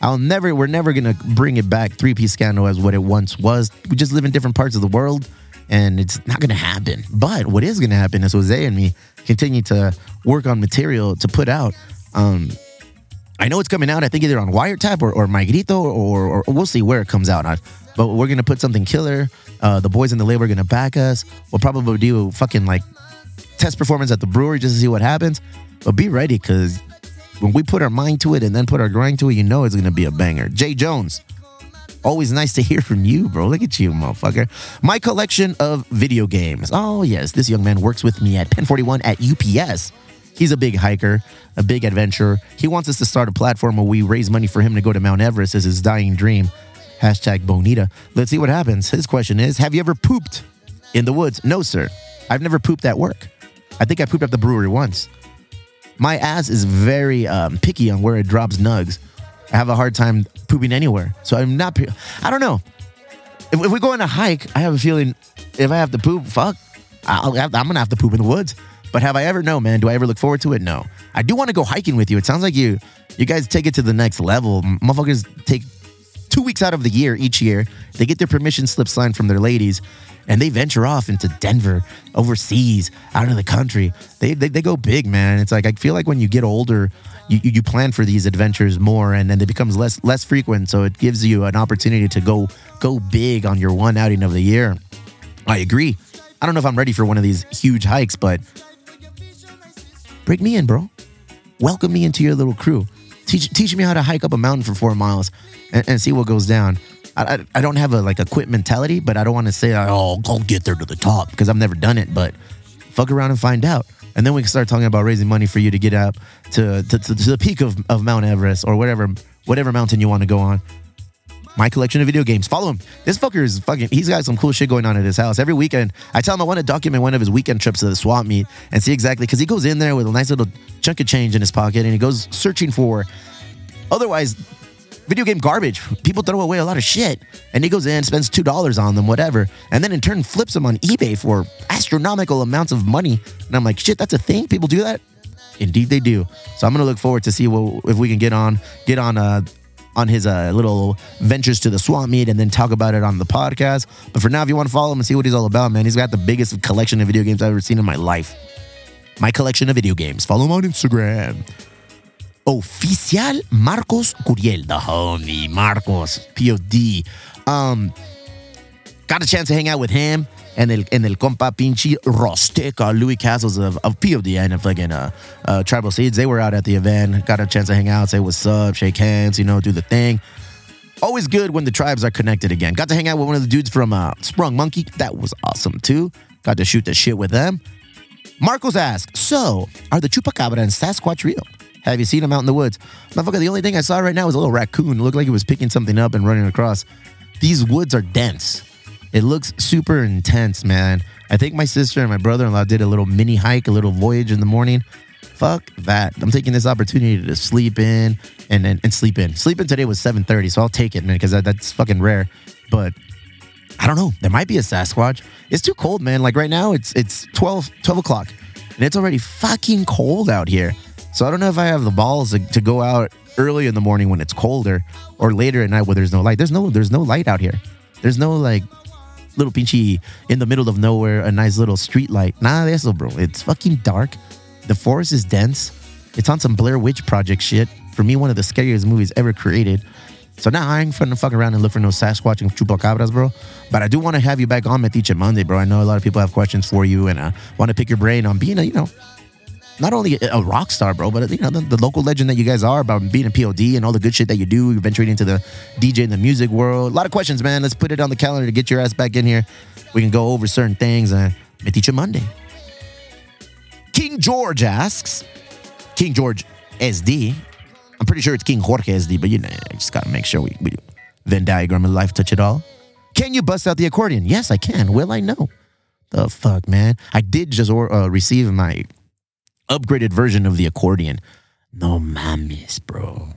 B: I'll never, we're never gonna bring it back, 3P scandal as what it once was. We just live in different parts of the world and it's not gonna happen. But what is gonna happen is Jose and me continue to work on material to put out. Um, I know it's coming out, I think either on Wiretap or, or or, or, or we'll see where it comes out. But we're gonna put something killer. Uh, the boys in the label are gonna back us. We'll probably do a fucking like test performance at the brewery just to see what happens. But be ready because when we put our mind to it and then put our grind to it, you know it's gonna be a banger. Jay Jones, always nice to hear from you, bro. Look at you, motherfucker. My collection of video games. Oh yes, this young man works with me at Pen 41 at UPS. He's a big hiker, a big adventurer. He wants us to start a platform where we raise money for him to go to Mount Everest as his dying dream. Hashtag Bonita. Let's see what happens. His question is Have you ever pooped in the woods? No, sir. I've never pooped at work. I think I pooped at the brewery once. My ass is very um, picky on where it drops nugs. I have a hard time pooping anywhere. So I'm not, I don't know. If, if we go on a hike, I have a feeling if I have to poop, fuck, I'm going to have to poop in the woods. But have I ever? No, man. Do I ever look forward to it? No. I do want to go hiking with you. It sounds like you, you guys take it to the next level. Motherfuckers take two weeks out of the year each year. They get their permission slip signed from their ladies and they venture off into Denver, overseas, out of the country. They, they, they go big, man. It's like I feel like when you get older, you, you plan for these adventures more, and then it becomes less less frequent. So it gives you an opportunity to go go big on your one outing of the year. I agree. I don't know if I'm ready for one of these huge hikes, but break me in, bro. Welcome me into your little crew. Teach teach me how to hike up a mountain for four miles and, and see what goes down. I, I, I don't have a like a quit mentality, but I don't want to say oh I'll get there to the top because I've never done it. But fuck around and find out, and then we can start talking about raising money for you to get up to to, to, to the peak of, of Mount Everest or whatever whatever mountain you want to go on. My collection of video games. Follow him. This fucker is fucking. He's got some cool shit going on at his house every weekend. I tell him I want to document one of his weekend trips to the swap meet and see exactly because he goes in there with a nice little chunk of change in his pocket and he goes searching for. Otherwise, video game garbage. People throw away a lot of shit. And he goes in, spends $2 on them, whatever. And then in turn flips them on eBay for astronomical amounts of money. And I'm like, shit, that's a thing? People do that? Indeed they do. So I'm gonna look forward to see what, if we can get on get on uh on his uh, little ventures to the swap meet and then talk about it on the podcast. But for now, if you want to follow him and see what he's all about, man, he's got the biggest collection of video games I've ever seen in my life. My collection of video games. Follow him on Instagram. Oficial Marcos Curiel, the homie Marcos POD. Um, got a chance to hang out with him and el, and el compa pinche Rosteca, Louis Castles of, of POD and fucking uh, uh, Tribal Seeds. They were out at the event, got a chance to hang out, say what's up, shake hands, you know, do the thing. Always good when the tribes are connected again. Got to hang out with one of the dudes from uh, Sprung Monkey. That was awesome too. Got to shoot the shit with them. Marcos asks, so are the Chupacabra and Sasquatch real? Have you seen them out in the woods? Motherfucker, the only thing I saw right now was a little raccoon. It looked like it was picking something up and running across. These woods are dense. It looks super intense, man. I think my sister and my brother in law did a little mini hike, a little voyage in the morning. Fuck that. I'm taking this opportunity to sleep in and, and, and sleep in. Sleep in today was 7.30, so I'll take it, man, because that, that's fucking rare. But I don't know. There might be a Sasquatch. It's too cold, man. Like right now, it's it's 12, 12 o'clock, and it's already fucking cold out here. So I don't know if I have the balls to, go out early in the morning when it's colder or later at night where there's no light. There's no there's no light out here. There's no like little pinchy in the middle of nowhere, a nice little street light. Nah, that's no bro. It's fucking dark. The forest is dense. It's on some Blair Witch Project shit. For me, one of the scariest movies ever created. So now I ain't finna fuck around and look for no Sasquatch and chupacabras, bro. But I do want to have you back on Metiche Monday, bro. I know a lot of people have questions for you, and uh, I want to pick your brain on being a, you know, not only a, rock star, bro, but you know the, the, local legend that you guys are about being a POD and all the good shit that you do. You're venturing into the DJ and the music world. A lot of questions, man. Let's put it on the calendar to get your ass back in here. We can go over certain things and teach you Monday. King George asks, King George SD. I'm pretty sure it's King Jorge SD, but you know, I just gotta make sure we, we Venn diagram of life touch it all. Can you bust out the accordion? Yes, I can. Will I know? The fuck, man. I did just or, uh, receive my upgraded version of the accordion. No mames, bro.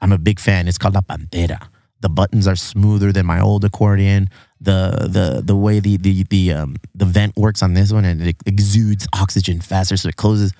B: I'm a big fan. It's called La Pantera. The buttons are smoother than my old accordion. The the the way the the the um the vent works on this one and it exudes oxygen faster, so it closes.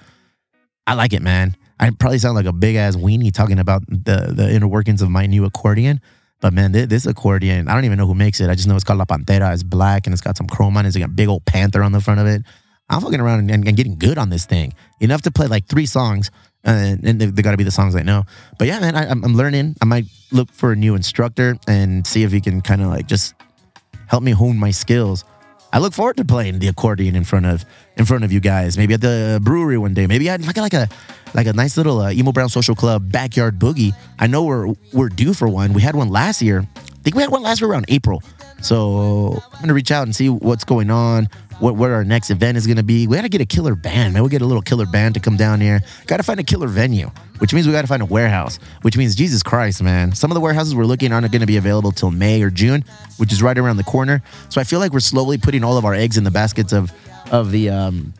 B: I like it, man. I probably sound like a big ass weenie talking about the the inner workings of my new accordion. But man, this, accordion, I don't even know who makes it. I just know it's called La Pantera. It's black and it's got some chrome on it. It's got a big old panther on the front of it. I'm fucking around and, and, getting good on this thing. Enough to play like three songs, uh, and they, they got to be the songs I know. But yeah, man, I, I'm learning. I might look for a new instructor and see if he can kind of like just help me hone my skills. I look forward to playing the accordion in front of in front of you guys. Maybe at the brewery one day. Maybe I'd like like a like a nice little uh, emo brown social club backyard boogie. I know we're we're due for one. We had one last year. I think we had one last year around April. So I'm gonna reach out and see what's going on. What, our next event is gonna be. We gotta get a killer band, man. We get a little killer band to come down here. Gotta find a killer venue, which means we gotta find a warehouse. Which means Jesus Christ, man. Some of the warehouses we're looking aren't gonna be available till May or June, which is right around the corner. So I feel like we're slowly putting all of our eggs in the baskets of of the um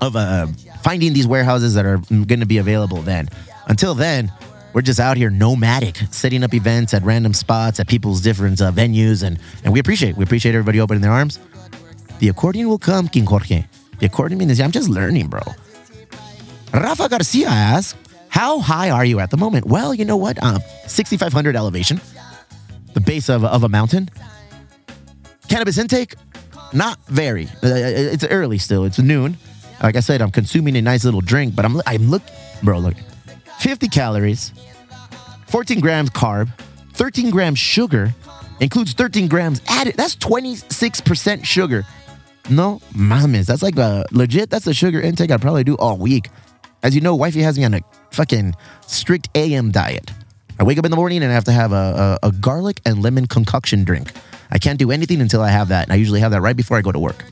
B: of uh finding these warehouses that are gonna be available then. Until then, we're just out here nomadic, setting up events at random spots at people's different uh, venues, and and we appreciate we appreciate everybody opening their arms. The accordion will come, King Jorge. The accordion means I'm just learning, bro. Rafa Garcia asks, "How high are you at the moment?" Well, you know what? Um, 6,500 elevation, the base of of a mountain. Cannabis intake, not very. Uh, it's early still. It's noon. Like I said, I'm consuming a nice little drink, but I'm I'm look, bro. Look, 50 calories, 14 grams carb, 13 grams sugar, includes 13 grams added. That's 26% sugar. No mames. That's like a legit. That's the sugar intake I probably do all week. As you know, wifey has me on a fucking strict AM diet. I wake up in the morning and I have to have a, a, a garlic and lemon concoction drink. I can't do anything until I have that. And I usually have that right before I go to work.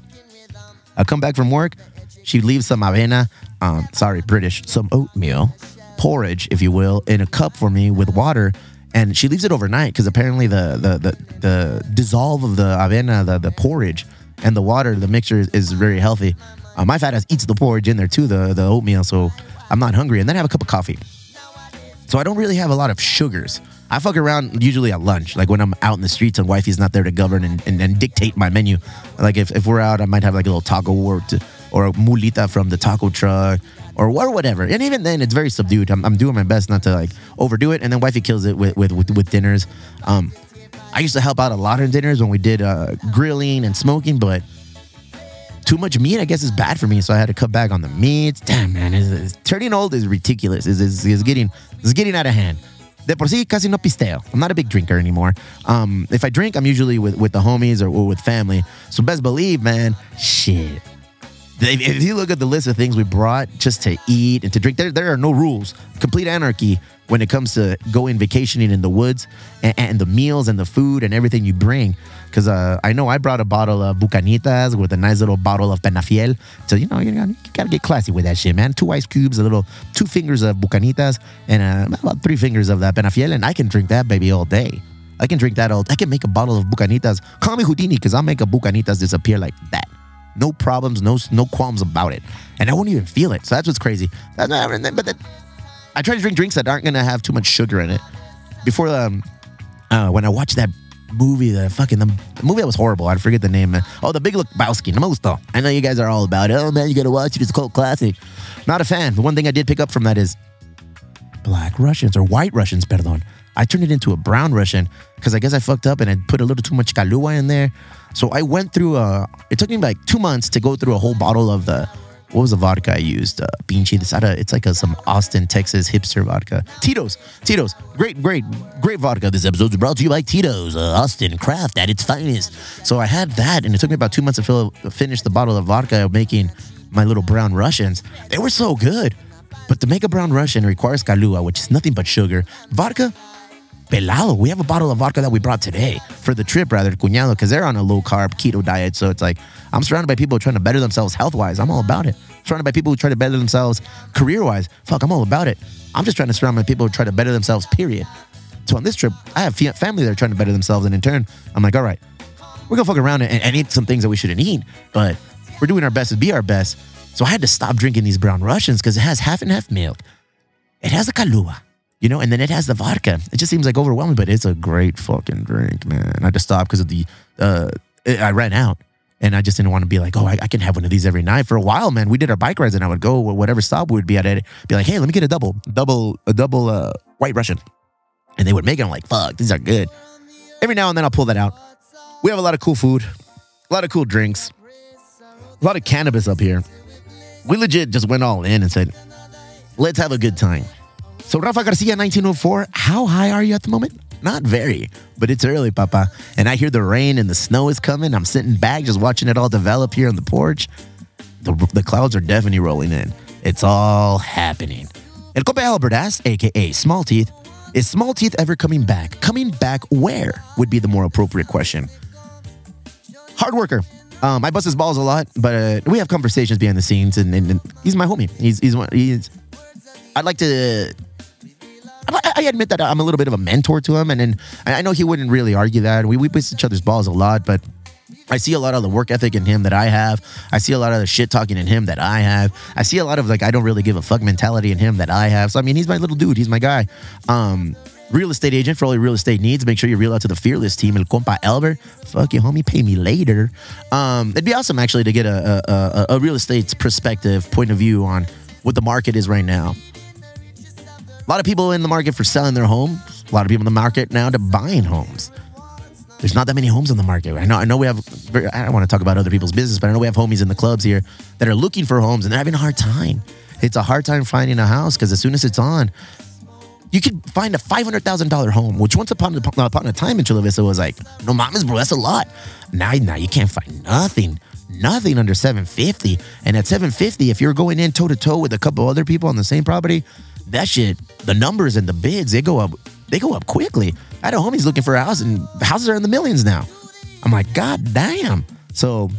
B: I come back from work. She leaves some avena, um, sorry, British, some oatmeal, porridge, if you will, in a cup for me with water. And she leaves it overnight because apparently the, the the the dissolve of the avena, the, the porridge, and the water, the mixture is, is very healthy. Uh, my fat ass eats the porridge in there too, the the oatmeal, so I'm not hungry. And then I have a cup of coffee. So I don't really have a lot of sugars. I fuck around usually at lunch, like when I'm out in the streets and wifey's not there to govern and, and, and dictate my menu. Like if, if we're out, I might have like a little taco or, to, or a mulita from the taco truck or, or whatever. And even then, it's very subdued. I'm, I'm doing my best not to like overdo it. And then wifey kills it with, with, with, with dinners. Um, I used to help out a lot in dinners when we did uh, grilling and smoking, but too much meat, I guess, is bad for me. So I had to cut back on the meat. Damn, man, it's, it's, turning old is ridiculous. It's, it's, it's getting it's getting out of hand. De por sí, casi no pisteo. I'm not a big drinker anymore. Um, if I drink, I'm usually with, with the homies or, or with family. So best believe, man, shit. If, if you look at the list of things we brought just to eat and to drink, there, there are no rules. Complete anarchy when it comes to going vacationing in the woods and, and the meals and the food and everything you bring. Because uh, I know I brought a bottle of Bucanitas with a nice little bottle of Peñafiel. So, you know, you gotta, get classy with that shit, man. Two ice cubes, a little, two fingers of Bucanitas, and uh, about three fingers of that Peñafiel, and I can drink that baby all day. I can drink that all. I can make a bottle of Bucanitas. Call me Houdini, because I'll make a Bucanitas disappear like that. No problems, no no qualms about it, and I won't even feel it. So that's what's crazy. But that, I try to drink drinks that aren't gonna have too much sugar in it. Before um, uh, when I watched that movie, the fucking the, the movie that was horrible. I forget the name. Man. Oh, The Big Lebowski. No me gustó. I know you guys are all about it. Oh man, you gotta watch it. It's a cult classic. Not a fan. The one thing I did pick up from that is black Russians or white Russians, perdón. I turned it into a brown Russian because I guess I fucked up and I put a little too much Kahlua in there. So I went through a. It took me like two months to go through a whole bottle of the. What was the vodka I used? Uh, Beanchy. This it's like a, some Austin, Texas hipster vodka. Tito's. Tito's. Great, great, great vodka. This episode is brought to you by Tito's, uh, Austin craft at its finest. So I had that, and it took me about two months to fill, finish the bottle of vodka making my little brown Russians. They were so good. But to make a brown Russian requires Kahlua, which is nothing but sugar. Vodka, pelado. We have a bottle of vodka that we brought today for the trip, rather, cuñado, because they're on a low carb keto diet. So it's like, I'm surrounded by people trying to better themselves health wise. I'm all about it. Surrounded by people who try to better themselves career wise. Fuck, I'm all about it. I'm just trying to surround my people who try to better themselves, period. So on this trip, I have family that are trying to better themselves. And in turn, I'm like, all right, we're going to fuck around and, and eat some things that we shouldn't eat, but we're doing our best to be our best. So I had to stop drinking these brown Russians because it has half and half milk. It has a Kahlua you know, and then it has the vodka. It just seems like overwhelming, but it's a great fucking drink, man. I had to stop because of the, uh, I ran out and I just didn't want to be like, oh, I, I, can have one of these every night. For a while, man, we did our bike rides and I would go whatever stop we would be at, it, be like, hey, let me get a double, double, a double uh, white Russian. And they would make it. I'm like, fuck, these are good. Every now and then I'll pull that out. We have a lot of cool food, a lot of cool drinks, a lot of cannabis up here. We legit just went all in and said, let's have a good time. So Rafa Garcia, 1904, how high are you at the moment? Not very, but it's early, Papa. And I hear the rain and the snow is coming. I'm sitting back just watching it all develop here on the porch. The, the clouds are definitely rolling in. It's all happening. El Compa Albert asks, aka Small Teeth, is Small Teeth ever coming back? Coming back where would be the more appropriate question. Hard worker. Um, I bust his balls a lot, but uh, we have conversations behind the scenes, and, and, and he's my homie. He's he's one. He's. I'd like to. I, admit that I'm a little bit of a mentor to him, and then I know he wouldn't really argue that. We we bust each other's balls a lot, but I see a lot of the work ethic in him that I have. I see a lot of the shit talking in him that I have. I see a lot of like I don't really give a fuck mentality in him that I have. So I mean, he's my little dude. He's my guy. Um, real estate agent for all your real estate needs. Make sure you reel out to the fearless team. El compa Albert, fuck you, homie, pay me later. Um, it'd be awesome actually to get a, a, a, a real estate perspective, point of view on what the market is right now. A lot of people in the market for selling their homes. A lot of people in the market now to buying homes. There's not that many homes on the market. I know. I know we have. I don't want to talk about other people's business, but I know we have homies in the clubs here that are looking for homes and they're having a hard time. It's a hard time finding a house because as soon as it's on, you could find a five hundred thousand dollar home, which once upon a, upon a time in Chula Vista was like, no mamas, bro, that's a lot. Now, now you can't find nothing, nothing under seven fifty. And at seven fifty, if you're going in toe to toe with a couple other people on the same property, that shit, the numbers and the bids, they go up, they go up quickly. I had a homie's looking for a house, and houses are in the millions now. I'm like, God damn. So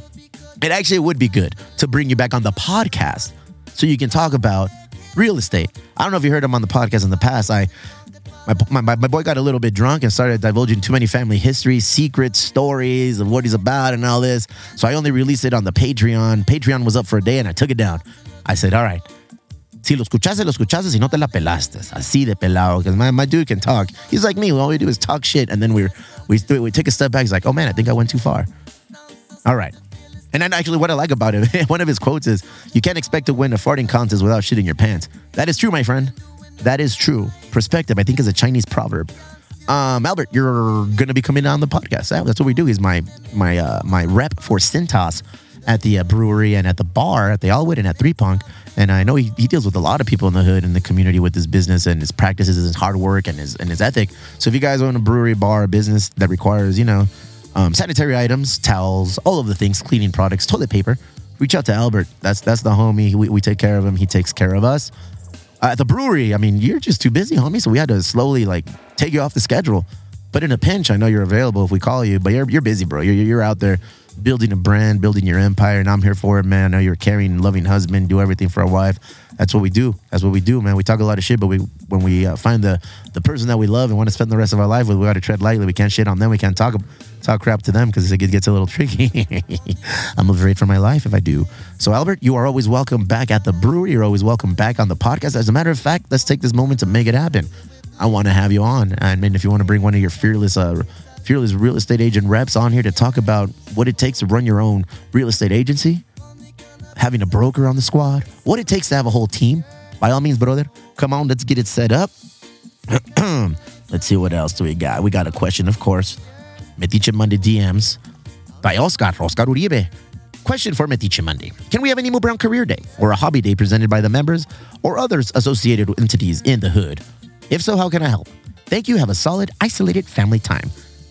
B: it actually would be good to bring you back on the podcast so you can talk about real estate. I don't know if you heard him on the podcast in the past. I my, my, my boy got a little bit drunk and started divulging too many family history, secrets, stories of what he's about and all this. So I only released it on the Patreon. Patreon was up for a day and I took it down. I said, all right, si lo escuchaste, lo escuchaste, si no te la pelaste. Así de pelado. Because my, my dude can talk. He's like me. All we do is talk shit. And then we're, we, we take a step back. He's like, oh man, I think I went too far. All right. And then actually, what I like about him, one of his quotes is, "You can't expect to win a farting contest without shitting your pants." That is true, my friend. That is true. Perspective, I think, is a Chinese proverb. Um, Albert, you're gonna be coming on the podcast. That's what we do. He's my my uh, my rep for Cintas at the uh, brewery and at the bar at the Allwood and at Three Punk. And I know he, he deals with a lot of people in the hood and the community with his business and his practices, and his hard work and his and his ethic. So if you guys own a brewery, bar, business that requires, you know, um, sanitary items, towels, all of the things, cleaning products, toilet paper. Reach out to Albert. That's that's the homie. We, we take care of him. He takes care of us. Uh, at the brewery, I mean, you're just too busy, homie. So we had to slowly like take you off the schedule. But in a pinch, I know you're available if we call you. But you're you're busy, bro. You're you're out there building a brand, building your empire, and I'm here for it, man. I know you're a caring, loving husband. Do everything for a wife. That's what we do. That's what we do, man. We talk a lot of shit, but we when we uh, find the the person that we love and want to spend the rest of our life with, we got to tread lightly. We can't shit on them. We can't talk talk crap to them because it gets a little tricky. I'm afraid for my life if I do. So, Albert, you are always welcome back at the brewery. You're always welcome back on the podcast. As a matter of fact, let's take this moment to make it happen. I want to have you on. I mean, if you want to bring one of your fearless, uh, fearless real estate agent reps on here to talk about what it takes to run your own real estate agency, having a broker on the squad, what it takes to have a whole team, by all means, brother, come on, let's get it set up. let's see what else do we got. We got a question, of course. Metiche Monday DMs by Oscar, Oscar Uribe. Question for Metiche Monday. Can we have an Emo Brown Career Day or a hobby day presented by the members or others associated with entities in the hood? If so, how can I help? Thank you. Have a solid, isolated family time.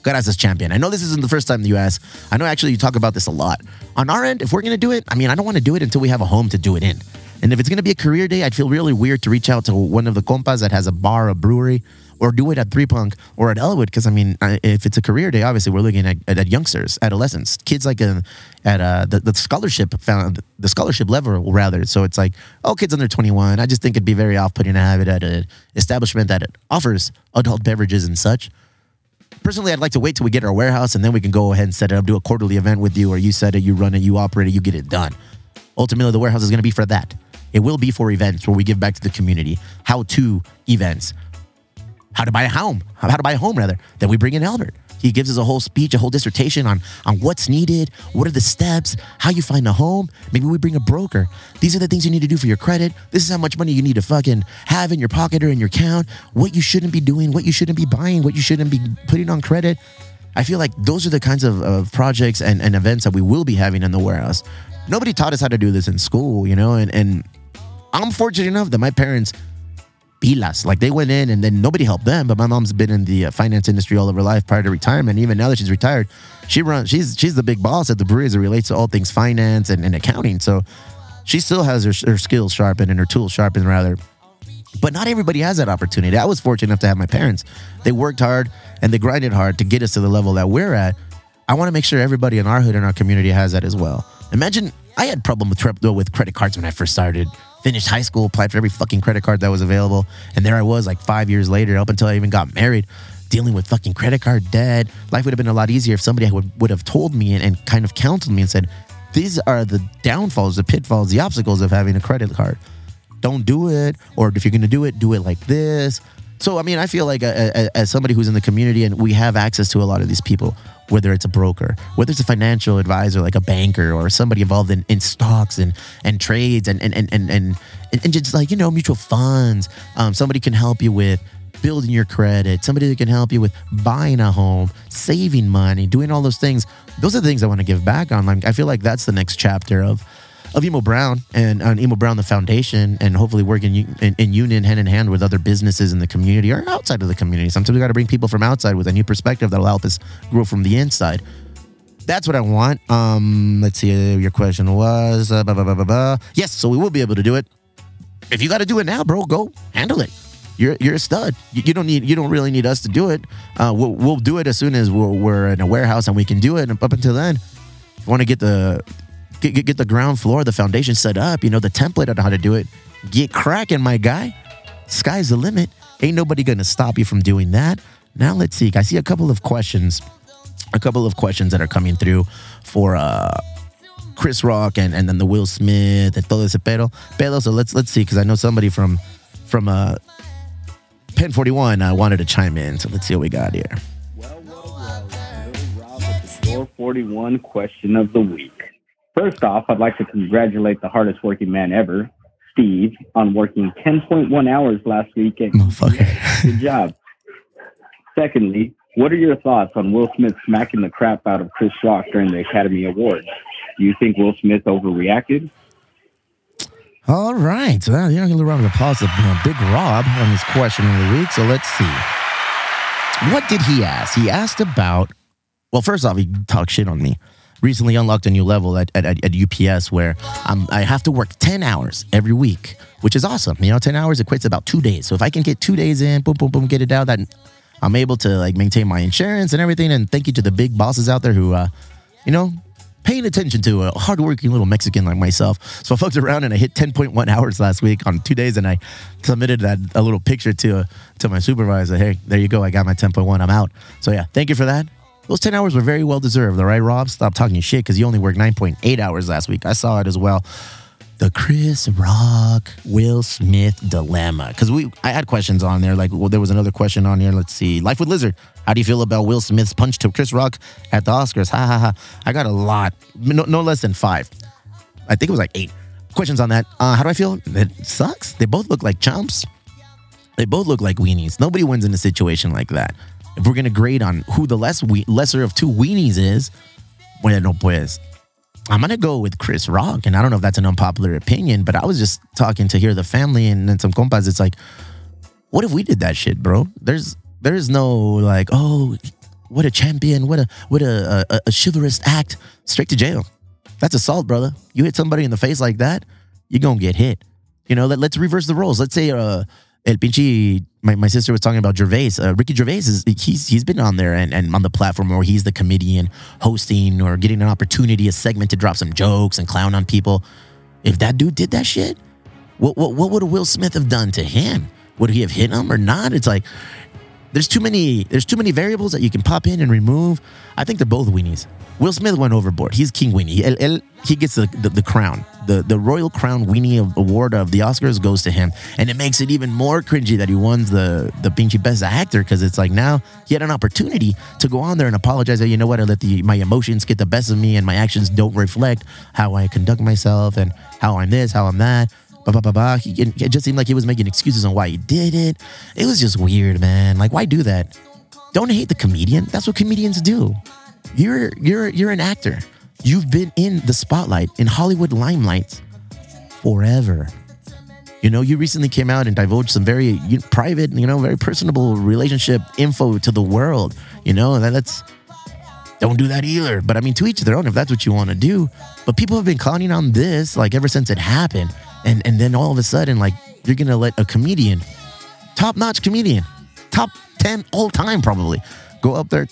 B: Gracias, champion. I know this isn't the first time that you ask. I know actually you talk about this a lot. On our end, if we're going to do it, I mean, I don't want to do it until we have a home to do it in. And if it's going to be a career day, I'd feel really weird to reach out to one of the compas that has a bar, a brewery, or do it at Three Punk or at Elwood. Because I mean, if it's a career day, obviously we're looking at, at, at youngsters, adolescents, kids like a, uh, at uh, the, the scholarship found the scholarship level rather. So it's like, oh, kids under 21. I just think it'd be very off putting to have it at an establishment that offers adult beverages and such. Personally, I'd like to wait till we get our warehouse and then we can go ahead and set it up, do a quarterly event with you, or you set it, you run it, you operate it, you get it done. Ultimately, the warehouse is going to be for that. It will be for events where we give back to the community, how to events, how to buy a home, how to buy a home rather. Then we bring in Albert. He gives us a whole speech, a whole dissertation on on what's needed, what are the steps, how you find a home. Maybe we bring a broker. These are the things you need to do for your credit. This is how much money you need to fucking have in your pocket or in your account. What you shouldn't be doing, what you shouldn't be buying, what you shouldn't be putting on credit. I feel like those are the kinds of, of projects and, and events that we will be having in the warehouse. Nobody taught us how to do this in school, you know, and, and I'm fortunate enough that my parents pilas. Like they went in and then nobody helped them. But my mom's been in the uh, finance industry all of her life prior to retirement. Even now that she's retired, she runs. She's she's the big boss at the brewery as it relates to all things finance and, and accounting. So she still has her, her skills sharpened and her tools sharpened rather. But not everybody has that opportunity. I was fortunate enough to have my parents. They worked hard and they grinded hard to get us to the level that we're at. I want to make sure everybody in our hood and our community has that as well. Imagine I had problem with with credit cards when I first started. Finished high school, applied for every fucking credit card that was available, and there I was like five years later, up until I even got married, dealing with fucking credit card debt. Life would have been a lot easier if somebody would, would have told me and, and kind of counseled me and said, "These are the downfalls, the pitfalls, the obstacles of having a credit card. Don't do it, or if you're going to do it, do it like this." So, I mean, I feel like uh, uh, as somebody who's in the community and we have access to a lot of these people, whether it's a broker, whether it's a financial advisor like a banker or somebody involved in, in stocks and, and trades and, and, and, and, and, and just like, you know, mutual funds, um, somebody can help you with building your credit, somebody that can help you with buying a home, saving money, doing all those things. Those are the things I want to give back on. Like, I feel like that's the next chapter of of Emo Brown and on Emo Brown the Foundation, and hopefully working in, in, union hand in hand with other businesses in the community or outside of the community. Sometimes we got to bring people from outside with a new perspective that'll help us grow from the inside. That's what I want. Um, let's see. Uh, your question was, uh, blah, blah, blah, yes. So we will be able to do it. If you got to do it now, bro, go handle it. You're, you're a stud. You, you don't need you don't really need us to do it. Uh, we'll, we'll do it as soon as we're, we're in a warehouse and we can do it. And up until then, if you want to get the get, get, get the ground floor, the foundation set up, you know, the template on how to do it. Get cracking, my guy. Sky's the limit. Ain't nobody gonna stop you from doing that. Now let's see. I see a couple of questions, a couple of questions that are coming through for uh Chris Rock and, and then the Will Smith and todo ese pedo. Pedo. So let's let's see, because I know somebody from from uh Pen 41 uh, wanted to chime in. So let's see what we got here.
D: Well, well, well. Little Rob the Store 41 question of the week. First off, I'd like to congratulate the hardest working man ever, Steve, on working 10.1 hours last week. At
B: Motherfucker.
D: Good job. Secondly, what are your thoughts on Will Smith smacking the crap out of Chris Rock during the Academy Awards? Do you think Will Smith overreacted?
B: All right. So, well, you know, a little round of applause to know, Big Rob on his question of the week. So let's see. What did he ask? He asked about, well, first off, he talked shit on me. Recently unlocked a new level at, at, at UPS where um, I have to work 10 hours every week, which is awesome. You know, 10 hours equates about two days. So if I can get two days in, boom, boom, boom, get it out, that I'm able to like maintain my insurance and everything. And thank you to the big bosses out there who, uh, you know, paying attention to a hardworking little Mexican like myself. So I fucked around and I hit 10.1 hours last week on two days, and I submitted that a little picture to to my supervisor. Hey, there you go. I got my 10.1. I'm out. So yeah, thank you for that. Those 10 hours were very well deserved, all right, Rob? Stop talking shit because you only worked 9.8 hours last week. I saw it as well. The Chris Rock Will Smith dilemma. Because we, I had questions on there. Like, well, there was another question on here. Let's see. Life with Lizard. How do you feel about Will Smith's punch to Chris Rock at the Oscars? Ha ha ha. I got a lot, no, no less than five. I think it was like eight questions on that. Uh, how do I feel? It sucks. They both look like chumps. They both look like weenies. Nobody wins in a situation like that. If we're gonna grade on who the less we- lesser of two weenies is, bueno pues, I'm gonna go with Chris Rock, and I don't know if that's an unpopular opinion, but I was just talking to hear the family and then some compas. It's like, what if we did that shit, bro? There's there's no like, oh, what a champion, what a what a a, a chivalrous act, straight to jail. That's assault, brother. You hit somebody in the face like that, you're gonna get hit. You know, let, let's reverse the roles. Let's say uh El Pinchi, my, my sister was talking about Gervais. Uh, Ricky Gervais is he's he's been on there and, and on the platform where he's the comedian hosting or getting an opportunity, a segment to drop some jokes and clown on people. If that dude did that shit, what what what would Will Smith have done to him? Would he have hit him or not? It's like there's too many there's too many variables that you can pop in and remove. I think they're both weenies. Will Smith went overboard. He's King Weenie. El, el, he gets the, the, the crown. The the Royal Crown Weenie Award of the Oscars goes to him, and it makes it even more cringy that he won the the Pinchy Best Actor because it's like now he had an opportunity to go on there and apologize. That you know what, I let the my emotions get the best of me, and my actions don't reflect how I conduct myself and how I'm this, how I'm that. Bah, bah, bah, bah. He, it just seemed like he was making excuses on why he did it. It was just weird, man. Like, why do that? Don't hate the comedian. That's what comedians do. You're you're you're an actor. You've been in the spotlight in Hollywood limelight forever. You know, you recently came out and divulged some very private, you know, very personable relationship info to the world. You know, and that's don't do that either. But I mean, to each their own if that's what you want to do. But people have been clowning on this like ever since it happened, and and then all of a sudden, like you're gonna let a comedian, top notch comedian, top 10 all time probably, go up there,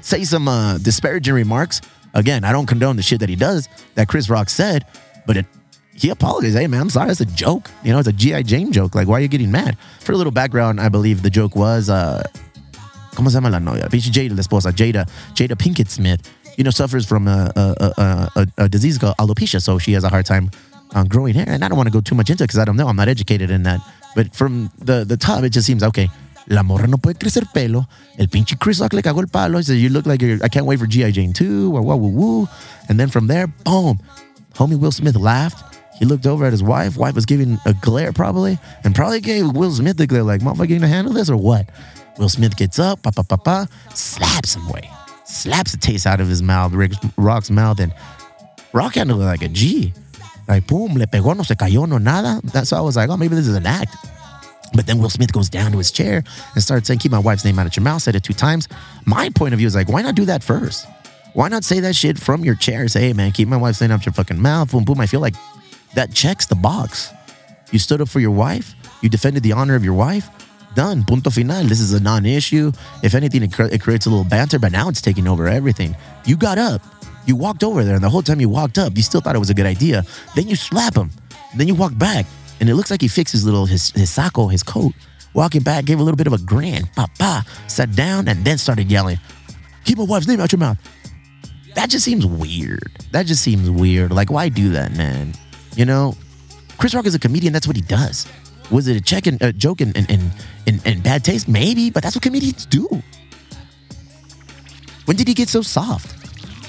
B: say some uh, disparaging remarks. Again, I don't condone the shit that he does that Chris Rock said, but it, he apologized. Hey, man, I'm sorry. It's a joke. You know, it's a G.I. Jane joke. Like, why are you getting mad? For a little background, I believe the joke was, uh, ¿cómo se llama la novia? Pinche Jada, la esposa, Jada, Jada Pinkett Smith, you know, suffers from a, a, a, a, a disease called alopecia. So she has a hard time um, growing hair. And I don't want to go too much into it because I don't know. I'm not educated in that. But from the, the top, it just seems okay. La morra no puede crecer pelo. El pinche Chris Rock le cagó el palo. He said, You look like you're, I can't wait for G.I. Jane 2 or woo woo woo. And then from there, boom. Homie Will Smith laughed. He looked over at his wife. Wife was giving a glare probably, and probably gave Will Smith the glare, like, motherfucker, you gonna handle this or what? Will Smith gets up, pa pa pa pa, slaps him way, slaps the taste out of his mouth, Rick Rock's mouth, and Rock handled it like a G. Like, boom, le pegó, no se cayó, no nada. That's why I was like, oh, maybe this is an act. But then Will Smith goes down to his chair and starts saying, keep my wife's name out of your mouth, said it two times. My point of view is like, why not do that first? Why not say that shit from your chair? Say, hey, man, keep my wife's name out of your fucking mouth. Boom, boom. I feel like that checks the box. You stood up for your wife. You defended the honor of your wife. Done. Punto final. This is a non issue. If anything, it, cre- it creates a little banter, but now it's taking over everything. You got up. You walked over there, and the whole time you walked up, you still thought it was a good idea. Then you slap him. Then you walk back, and it looks like he fixed his little his his his coat. Walking back, gave a little bit of a grin, pa pa, sat down, and then started yelling, "Keep my wife's name out your mouth." That just seems weird. That just seems weird. Like, why do that, man? You know, Chris Rock is a comedian. That's what he does. Was it a check and a joke and in, in, in, in bad taste? Maybe, but that's what comedians do. When did he get so soft?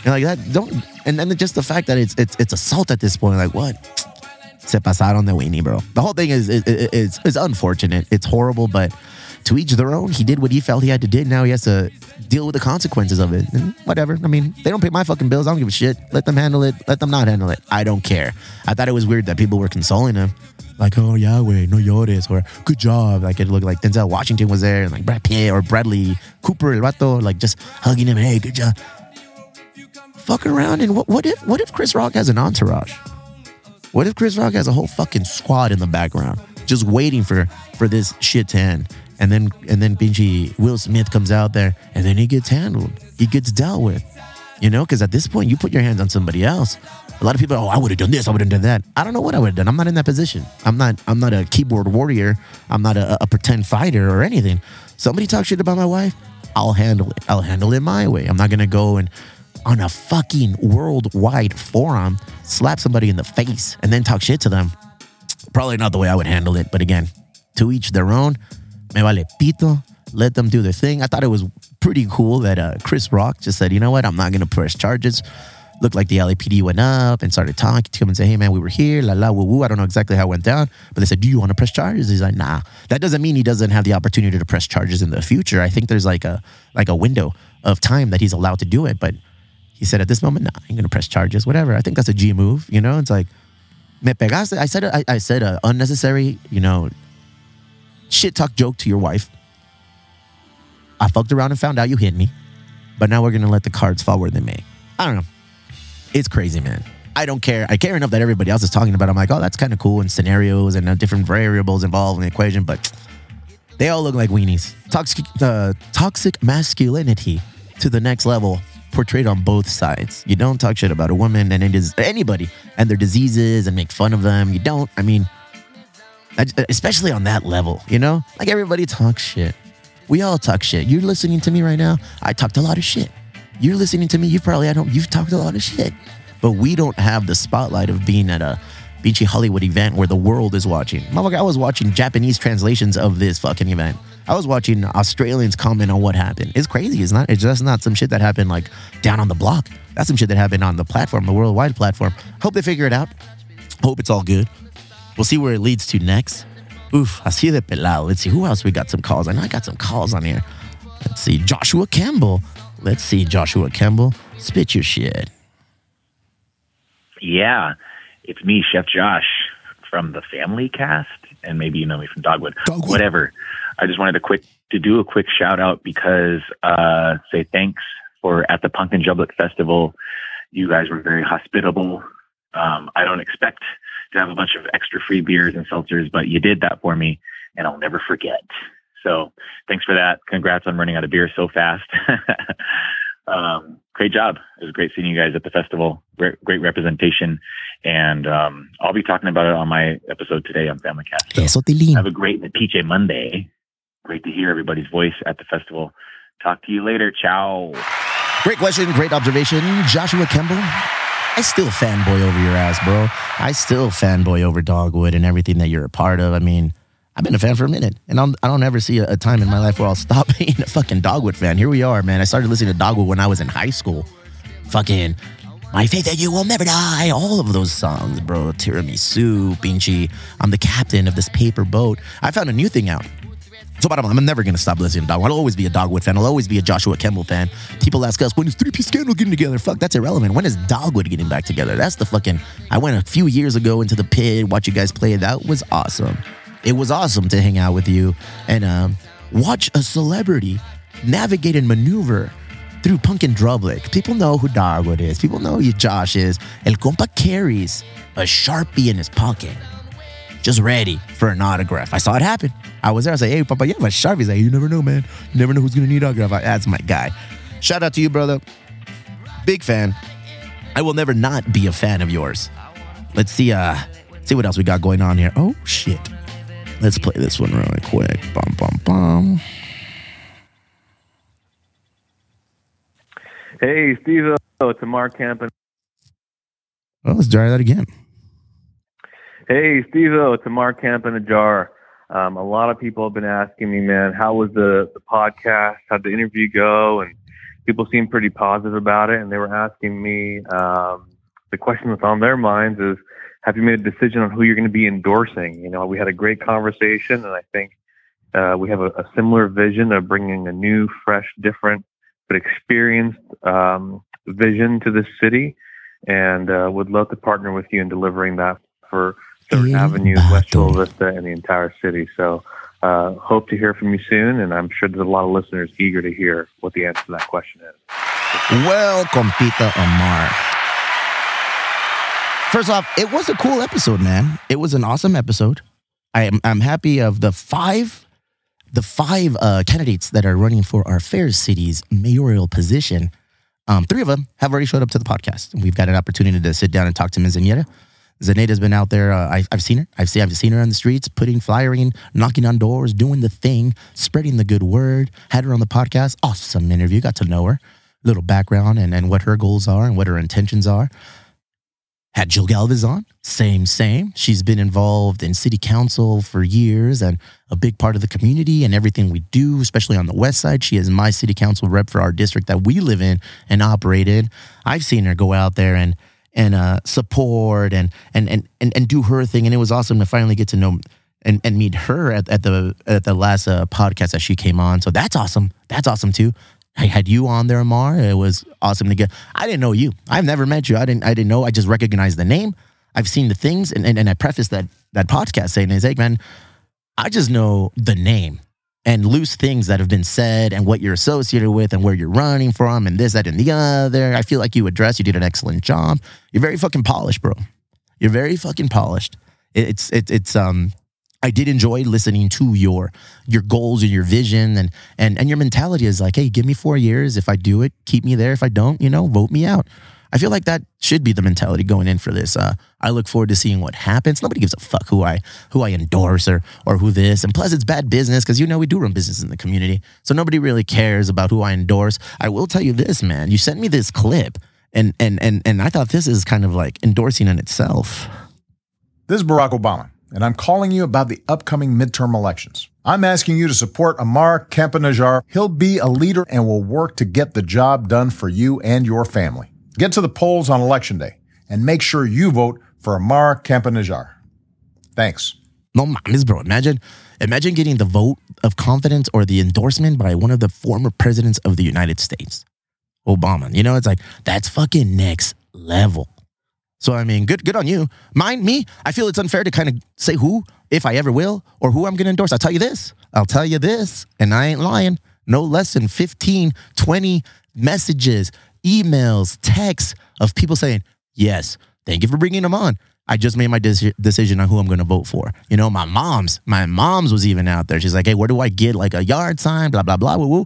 B: And like that, don't. And then just the fact that it's it's it's assault at this point. Like what? Se pasaron de weenie, bro. The whole thing is is, is unfortunate. It's horrible, but to each their own. He did what he felt he had to do. Now he has to deal with the consequences of it. And whatever. I mean, they don't pay my fucking bills. I don't give a shit. Let them handle it. Let them not handle it. I don't care. I thought it was weird that people were consoling him. Like, oh, Yahweh, no llores, or good job. Like, it looked like Denzel Washington was there, and like Brad Pitt or Bradley Cooper, el vato, like just hugging him. Hey, good job. Fuck around. And what, what if what if Chris Rock has an entourage? What if Chris Rock has a whole fucking squad in the background just waiting for for this shit to end? And then and then Benji Will Smith comes out there and then he gets handled. He gets dealt with. You know, because at this point you put your hands on somebody else. A lot of people, oh, I would have done this, I would have done that. I don't know what I would have done. I'm not in that position. I'm not. I'm not a keyboard warrior. I'm not a, a pretend fighter or anything. Somebody talk shit about my wife, I'll handle it. I'll handle it my way. I'm not gonna go and on a fucking worldwide forum slap somebody in the face and then talk shit to them. Probably not the way I would handle it. But again, to each their own. Me vale pito. Let them do their thing. I thought it was pretty cool that uh, Chris Rock just said, you know what, I'm not gonna press charges. Looked like the LAPD went up and started talking to him and say, hey man, we were here, la la woo woo. I don't know exactly how it went down, but they said, do you want to press charges? He's like, nah. That doesn't mean he doesn't have the opportunity to press charges in the future. I think there's like a like a window of time that he's allowed to do it, but he said at this moment, nah, I'm gonna press charges, whatever. I think that's a G move, you know. It's like me pegaste. I said I, I said a unnecessary, you know, shit talk joke to your wife. I fucked around and found out you hit me, but now we're gonna let the cards fall where they may. I don't know. It's crazy, man. I don't care. I care enough that everybody else is talking about. it. I'm like, oh, that's kind of cool, and scenarios and uh, different variables involved in the equation, but they all look like weenies. Toxic, uh, toxic masculinity to the next level, portrayed on both sides. You don't talk shit about a woman and it is anybody and their diseases and make fun of them. You don't. I mean, especially on that level, you know, like everybody talks shit. We all talk shit. You're listening to me right now. I talked a lot of shit. You're listening to me. You probably I don't. You've talked a lot of shit, but we don't have the spotlight of being at a beachy Hollywood event where the world is watching. Motherfucker, I was watching Japanese translations of this fucking event. I was watching Australians comment on what happened. It's crazy. It's not. It's just not some shit that happened like down on the block. That's some shit that happened on the platform, the worldwide platform. Hope they figure it out. Hope it's all good. We'll see where it leads to next. Oof, I see de pelado. Let's see who else we got some calls. I know I got some calls on here. Let's see, Joshua Kemble. Let's see, Joshua Kemble. Spit your shit.
E: Yeah, it's me, Chef Josh from the Family Cast, and maybe you know me from Dogwood.
B: Dogwood.
E: Whatever. I just wanted to quick to do a quick shout out because uh, say thanks for at the Punk in Drublic Festival. You guys were very hospitable. Um, I don't expect to have a bunch of extra free beers and seltzers, but you did that for me, and I'll never forget. So thanks for that. Congrats on running out of beer so fast. um, great job. It was great seeing you guys at the festival. Great, great representation. And um, I'll be talking about it on my episode today on Family Cast. So have a great PJ Monday. Great to hear everybody's voice at the festival. Talk to you later. Ciao.
B: Great question, great observation. Joshua Kemble, I still fanboy over your ass, bro. I still fanboy over Dogwood and everything that you're a part of. I mean, I've been a fan for a minute, and I'll, I don't ever see a, a time in my life where I'll stop being a fucking Dogwood fan. Here we are, man. I started listening to Dogwood when I was in high school. Fucking My Faith That You Will Never Die, all of those songs, bro. Tiramisu, Pinchy. I'm the captain of this paper boat. I found a new thing out. So bottom line, I'm never gonna stop listening to Dogwood. I'll always be a Dogwood fan. I'll always be a Joshua Kemble fan. People ask us, when is Three Piece Scandal getting together? Fuck, that's irrelevant. When is Dogwood getting back together? That's the fucking. I went a few years ago into the pit, watch you guys play. That was awesome. It was awesome to hang out with you and um, watch a celebrity navigate and maneuver through Punk in Drublic. People know who Dogwood is. People know who Josh is. El compa carries a sharpie in his pocket just ready for an autograph. I saw it happen. I was there. I was like, hey, Papa, you have a Sharpie. He's like, you never know, man. You never know who's going to need autograph. I, That's my guy. Shout out to you, brother. Big fan. I will never not be a fan of yours. Let's see, uh, see what else we got going on here. Oh, shit. Let's play this one really quick. Bum, bum, bum.
F: Hey, Steve. Oh, it's a Mark Campen.
B: Well, let's try that again.
F: Hey, Steve. It's Ammar Campa-Najjar. Um, a lot of people have been asking me, man, how was the, the podcast? How'd the interview go? And people seem pretty positive about it. And they were asking me, um, the question that's on their minds is, have you made a decision on who you're going to be endorsing? You know, we had a great conversation, and I think uh, we have a, a similar vision of bringing a new, fresh, different, but experienced um, vision to this city, and uh, would love to partner with you in delivering that for Third Avenue, West Chula Vista, and the entire city. So, uh, hope to hear from you soon, and I'm sure there's a lot of listeners eager to hear what the answer to that question is.
B: Well, compita Ammar. First off, it was a cool episode, man. It was an awesome episode. I am I'm happy of the five the five uh, candidates that are running for our Fair City's mayoral position. Um, three of them have already showed up to the podcast. We've got an opportunity to sit down and talk to Ms. Zaneta. Zaneta's been out there. Uh, I, I've seen her. I've seen I've seen her on the streets, putting flyering, knocking on doors, doing the thing, spreading the good word. Had her on the podcast. Awesome interview. Got to know her, little background, and and what her goals are and what her intentions are. Had Jill Galvez on. Same, same. She's been involved in city council for years and a big part of the community and everything we do, especially on the west side. She is my city council rep for our district that we live in and operate in. I've seen her go out there and and uh, support and, and and and and do her thing, and it was awesome to finally get to know and, and meet her at, at the at the last uh, podcast that she came on. So that's awesome. That's awesome too. I had you on there, Ammar. It was awesome to get. I didn't know you. I've never met you. I didn't. I didn't know. I just recognized the name. I've seen the things, and and, and I prefaced that that podcast saying, "Is hey man, I just know the name and loose things that have been said and what you're associated with and where you're running from and this, that, and the other. I feel like you addressed. You did an excellent job. You're very fucking polished, bro. You're very fucking polished. It- It's it, it's um. I did enjoy listening to your your goals and your vision and and and your mentality is like, hey, give me four years. If I do it, keep me there. If I don't, you know, vote me out. I feel like that should be the mentality going in for this. Uh, I look forward to seeing what happens. Nobody gives a fuck who I who I endorse or or who this. And plus, it's bad business because you know we do run business in the community, so nobody really cares about who I endorse. I will tell you this, man. You sent me this clip, and and and and I thought this is kind of like endorsing in itself.
G: This is Barack Obama, and I'm calling you about the upcoming midterm elections. I'm asking you to support Ammar Campa-Najjar. He'll be a leader and will work to get the job done for you and your family. Get to the polls on election day and make sure you vote for Ammar Campa-Najjar. Thanks.
B: No mames, bro. Imagine, imagine getting the vote of confidence or the endorsement by one of the former presidents of the United States, Obama. You know, it's like that's fucking next level. So I mean, good, good on you. Mind me. I feel it's unfair to kind of say who, if I ever will, or who I'm going to endorse. I'll tell you this. I'll tell you this, and I ain't lying. No less than 15, 20 messages, emails, texts of people saying, "Yes, thank you for bringing them on. I just made my deci- decision on who I'm going to vote for. You know, my mom's, my mom's was even out there. She's like, hey, where do I get like a yard sign? Blah blah blah. Woo woo.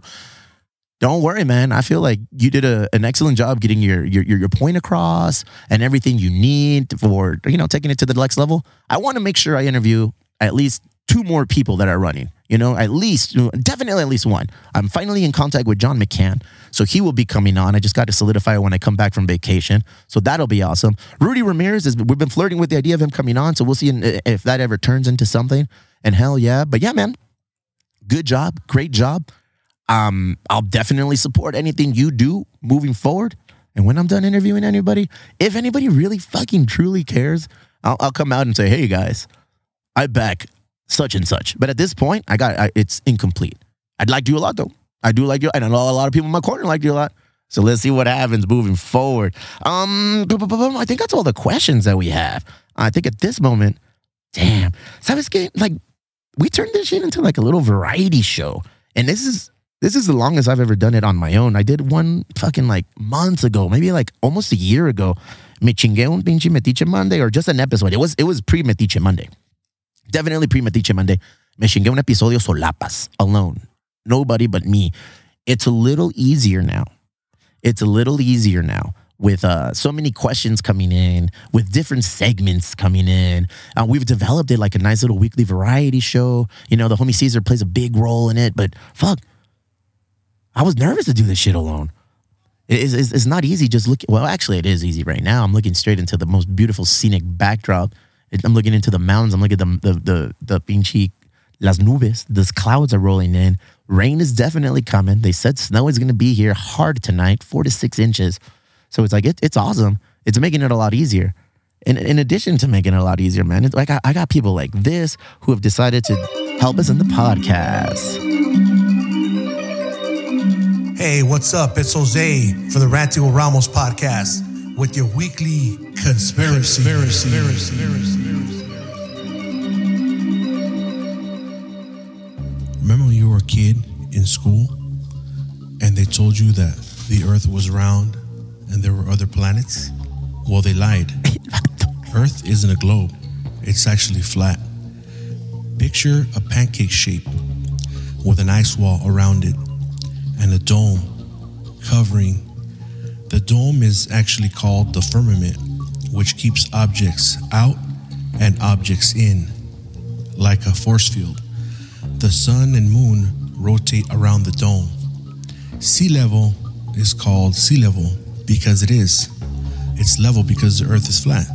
B: Don't worry, man. I feel like you did a, an excellent job getting your your your point across and everything you need for you know taking it to the next level. I want to make sure I interview at least two more people that are running. You know, at least definitely at least one. I'm finally in contact with John McCann, so he will be coming on. I just got to solidify it when I come back from vacation, so that'll be awesome. Rudy Ramirez is we've been flirting with the idea of him coming on, so we'll see if that ever turns into something. And hell yeah, but yeah, man, good job, great job. Um, I'll definitely support anything you do moving forward. And when I'm done interviewing anybody, if anybody really fucking truly cares, I'll, I'll come out and say, hey guys, I back such and such. But at this point, I got I, it's incomplete. I'd like you a lot though. I do like you, and I know a lot of people in my corner like you a lot. So let's see what happens moving forward. Um, I think that's all the questions that we have. I think at this moment, damn, sabes que like we turned this shit into like a little variety show, and this is this is the longest I've ever done it on my own. I did one fucking like months ago, maybe like almost a year ago. Me chingué un pinche Metiche Monday or just an episode. It was it was pre Metiche Monday. Definitely pre Metiche Monday. Me chingué un episodio solapas, alone. Nobody but me. It's a little easier now. It's a little easier now with uh, so many questions coming in, with different segments coming in. Uh, we've developed it like a nice little weekly variety show. You know, the homie Caesar plays a big role in it, but fuck, I was nervous to do this shit alone. It is, it's, it's not easy just looking. Well, actually, it is easy right now. I'm looking straight into the most beautiful scenic backdrop. It- I'm looking into the mountains. I'm looking at the the the, the pinche las nubes. The clouds are rolling in. Rain is definitely coming. They said snow is going to be here hard tonight, four to six inches. So it's like it, it's awesome. It's making it a lot easier. In, in addition to making it a lot easier, man, it's like I, got people like this who have decided to help us in the podcast.
H: Hey, what's up? It's Jose for the Ranty Ramos podcast with your weekly conspiracy. conspiracy. Remember when you were a kid in school and they told you that the earth was round and there were other planets? Well, they lied. Earth isn't a globe, it's actually flat. Picture a pancake shape with an ice wall around it and a dome covering. The dome is actually called the firmament, which keeps objects out and objects in, like a force field. The sun and moon rotate around the dome. Sea level is called sea level because it is. It's level because the earth is flat.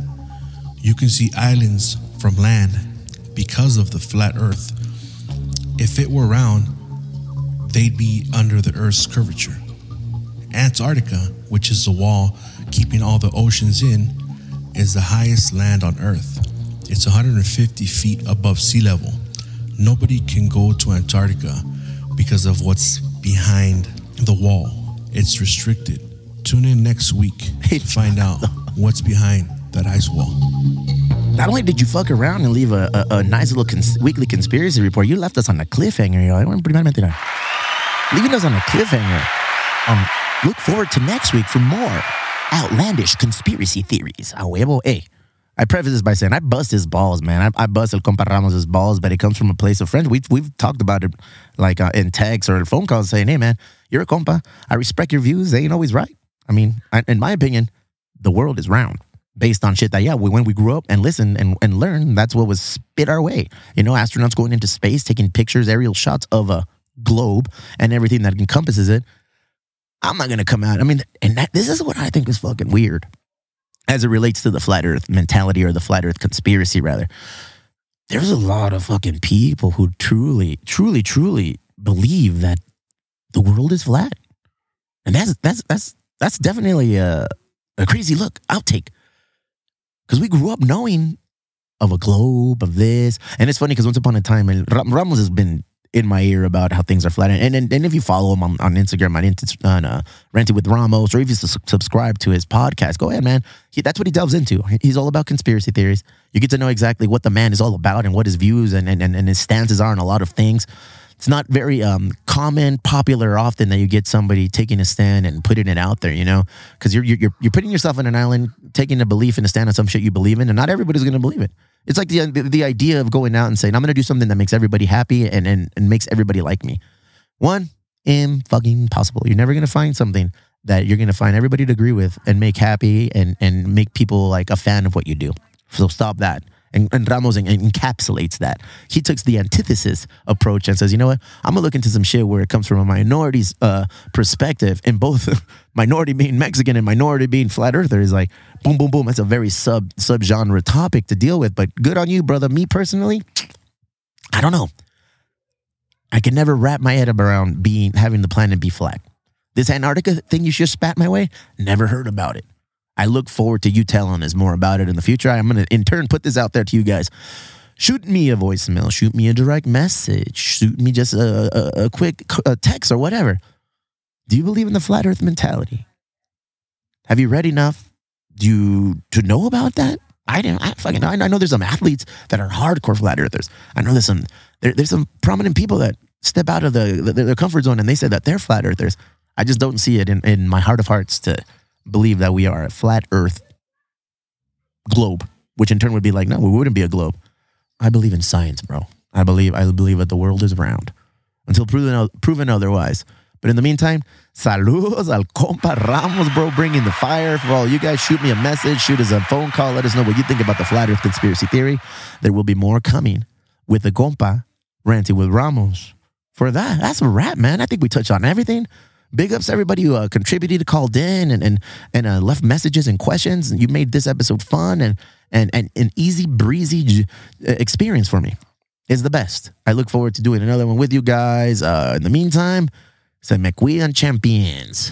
H: You can see islands from land because of the flat earth. If it were round, they'd be under the Earth's curvature. Antarctica, which is the wall keeping all the oceans in, is the highest land on Earth. It's 150 feet above sea level. Nobody can go to Antarctica because of what's behind the wall. It's restricted. Tune in next week to find out what's behind that ice wall.
B: Not only did you fuck around and leave a, a, a nice little cons- weekly conspiracy report, you left us on a cliffhanger. Yo. I want to mentira. Leaving us on a cliffhanger. Um, look forward to next week for more outlandish conspiracy theories. A huevo, hey. I preface this by saying I bust his balls, man. I, I bust El Compa Ramos' balls, but it comes from a place of friendship. We've, we've talked about it like uh, in texts or phone calls saying, hey, man, you're a compa. I respect your views. They ain't always right. I mean, I, in my opinion, the world is round based on shit that, yeah, we, when we grew up and listened and, and learned, that's what was spit our way. You know, astronauts going into space, taking pictures, aerial shots of a globe and everything that encompasses it. I'm not going to come out. I mean, and that, this is what I think is fucking weird as it relates to the flat earth mentality or the flat earth conspiracy, rather. There's a lot of fucking people who truly, truly, truly believe that the world is flat. And that's, that's, that's, that's definitely a, a crazy look, outtake. Because we grew up knowing of a globe, of this. And it's funny because once upon a time, and Ramos has been in my ear about how things are flat. And and, and if you follow him on, on Instagram, on, on uh, Ranting with Ramos, or if you s- subscribe to his podcast, go ahead, man. He, that's what he delves into. He's all about conspiracy theories. You get to know exactly what the man is all about and what his views and, and, and his stances are on a lot of things. it's not very um, common, popular, often that you get somebody taking a stand and putting it out there, you know, because you're, you're you're putting yourself on an island, taking a belief and a stand on some shit you believe in, and not everybody's going to believe it. It's like the the idea of going out and saying I'm going to do something that makes everybody happy and, and and makes everybody like me. One, in fucking possible. You're never going to find something that you're going to find everybody to agree with and make happy and and make people like a fan of what you do. So stop that. And, and Ramos en- encapsulates that. He takes the antithesis approach and says, you know what? I'm gonna look into some shit where it comes from a minority's uh, perspective, and both minority being Mexican and minority being flat earther is like, boom, boom, boom. That's a very sub sub genre topic to deal with. But good on you, brother. Me personally, I don't know. I can never wrap my head around being having the planet be flat. This Antarctica thing you just spat my way, never heard about it. I look forward to you telling us more about it in the future. I'm going to, in turn, put this out there to you guys. Shoot me a voicemail, shoot me a direct message, shoot me just a, a, a quick a text or whatever. Do you believe in the flat earth mentality? Have you read enough do you, to know about that? I didn't. I fucking. I know there's some athletes that are hardcore flat earthers. I know there's some. There, there's some prominent people that step out of the, the their comfort zone and they say that they're flat earthers. I just don't see it in, in my heart of hearts to believe that we are a flat Earth globe, which in turn would be like, no, we wouldn't be a globe. I believe in science, bro. I believe I believe that the world is round until proven proven otherwise. But in the meantime, saludos al compa Ramos, bro, bringing the fire for all you guys. Shoot me a message, shoot us a phone call. Let us know what you think about the flat Earth conspiracy theory. There will be more coming with the compa ranting with Ramos. For that, that's a wrap, man. I think we touched on everything. Big ups everybody who uh, contributed, called in, and and and uh, left messages and questions. And you made this episode fun and and and an easy breezy j- uh, experience for me. Is the best. I look forward to doing another one with you guys. Uh, in the meantime, se me cuidan champions.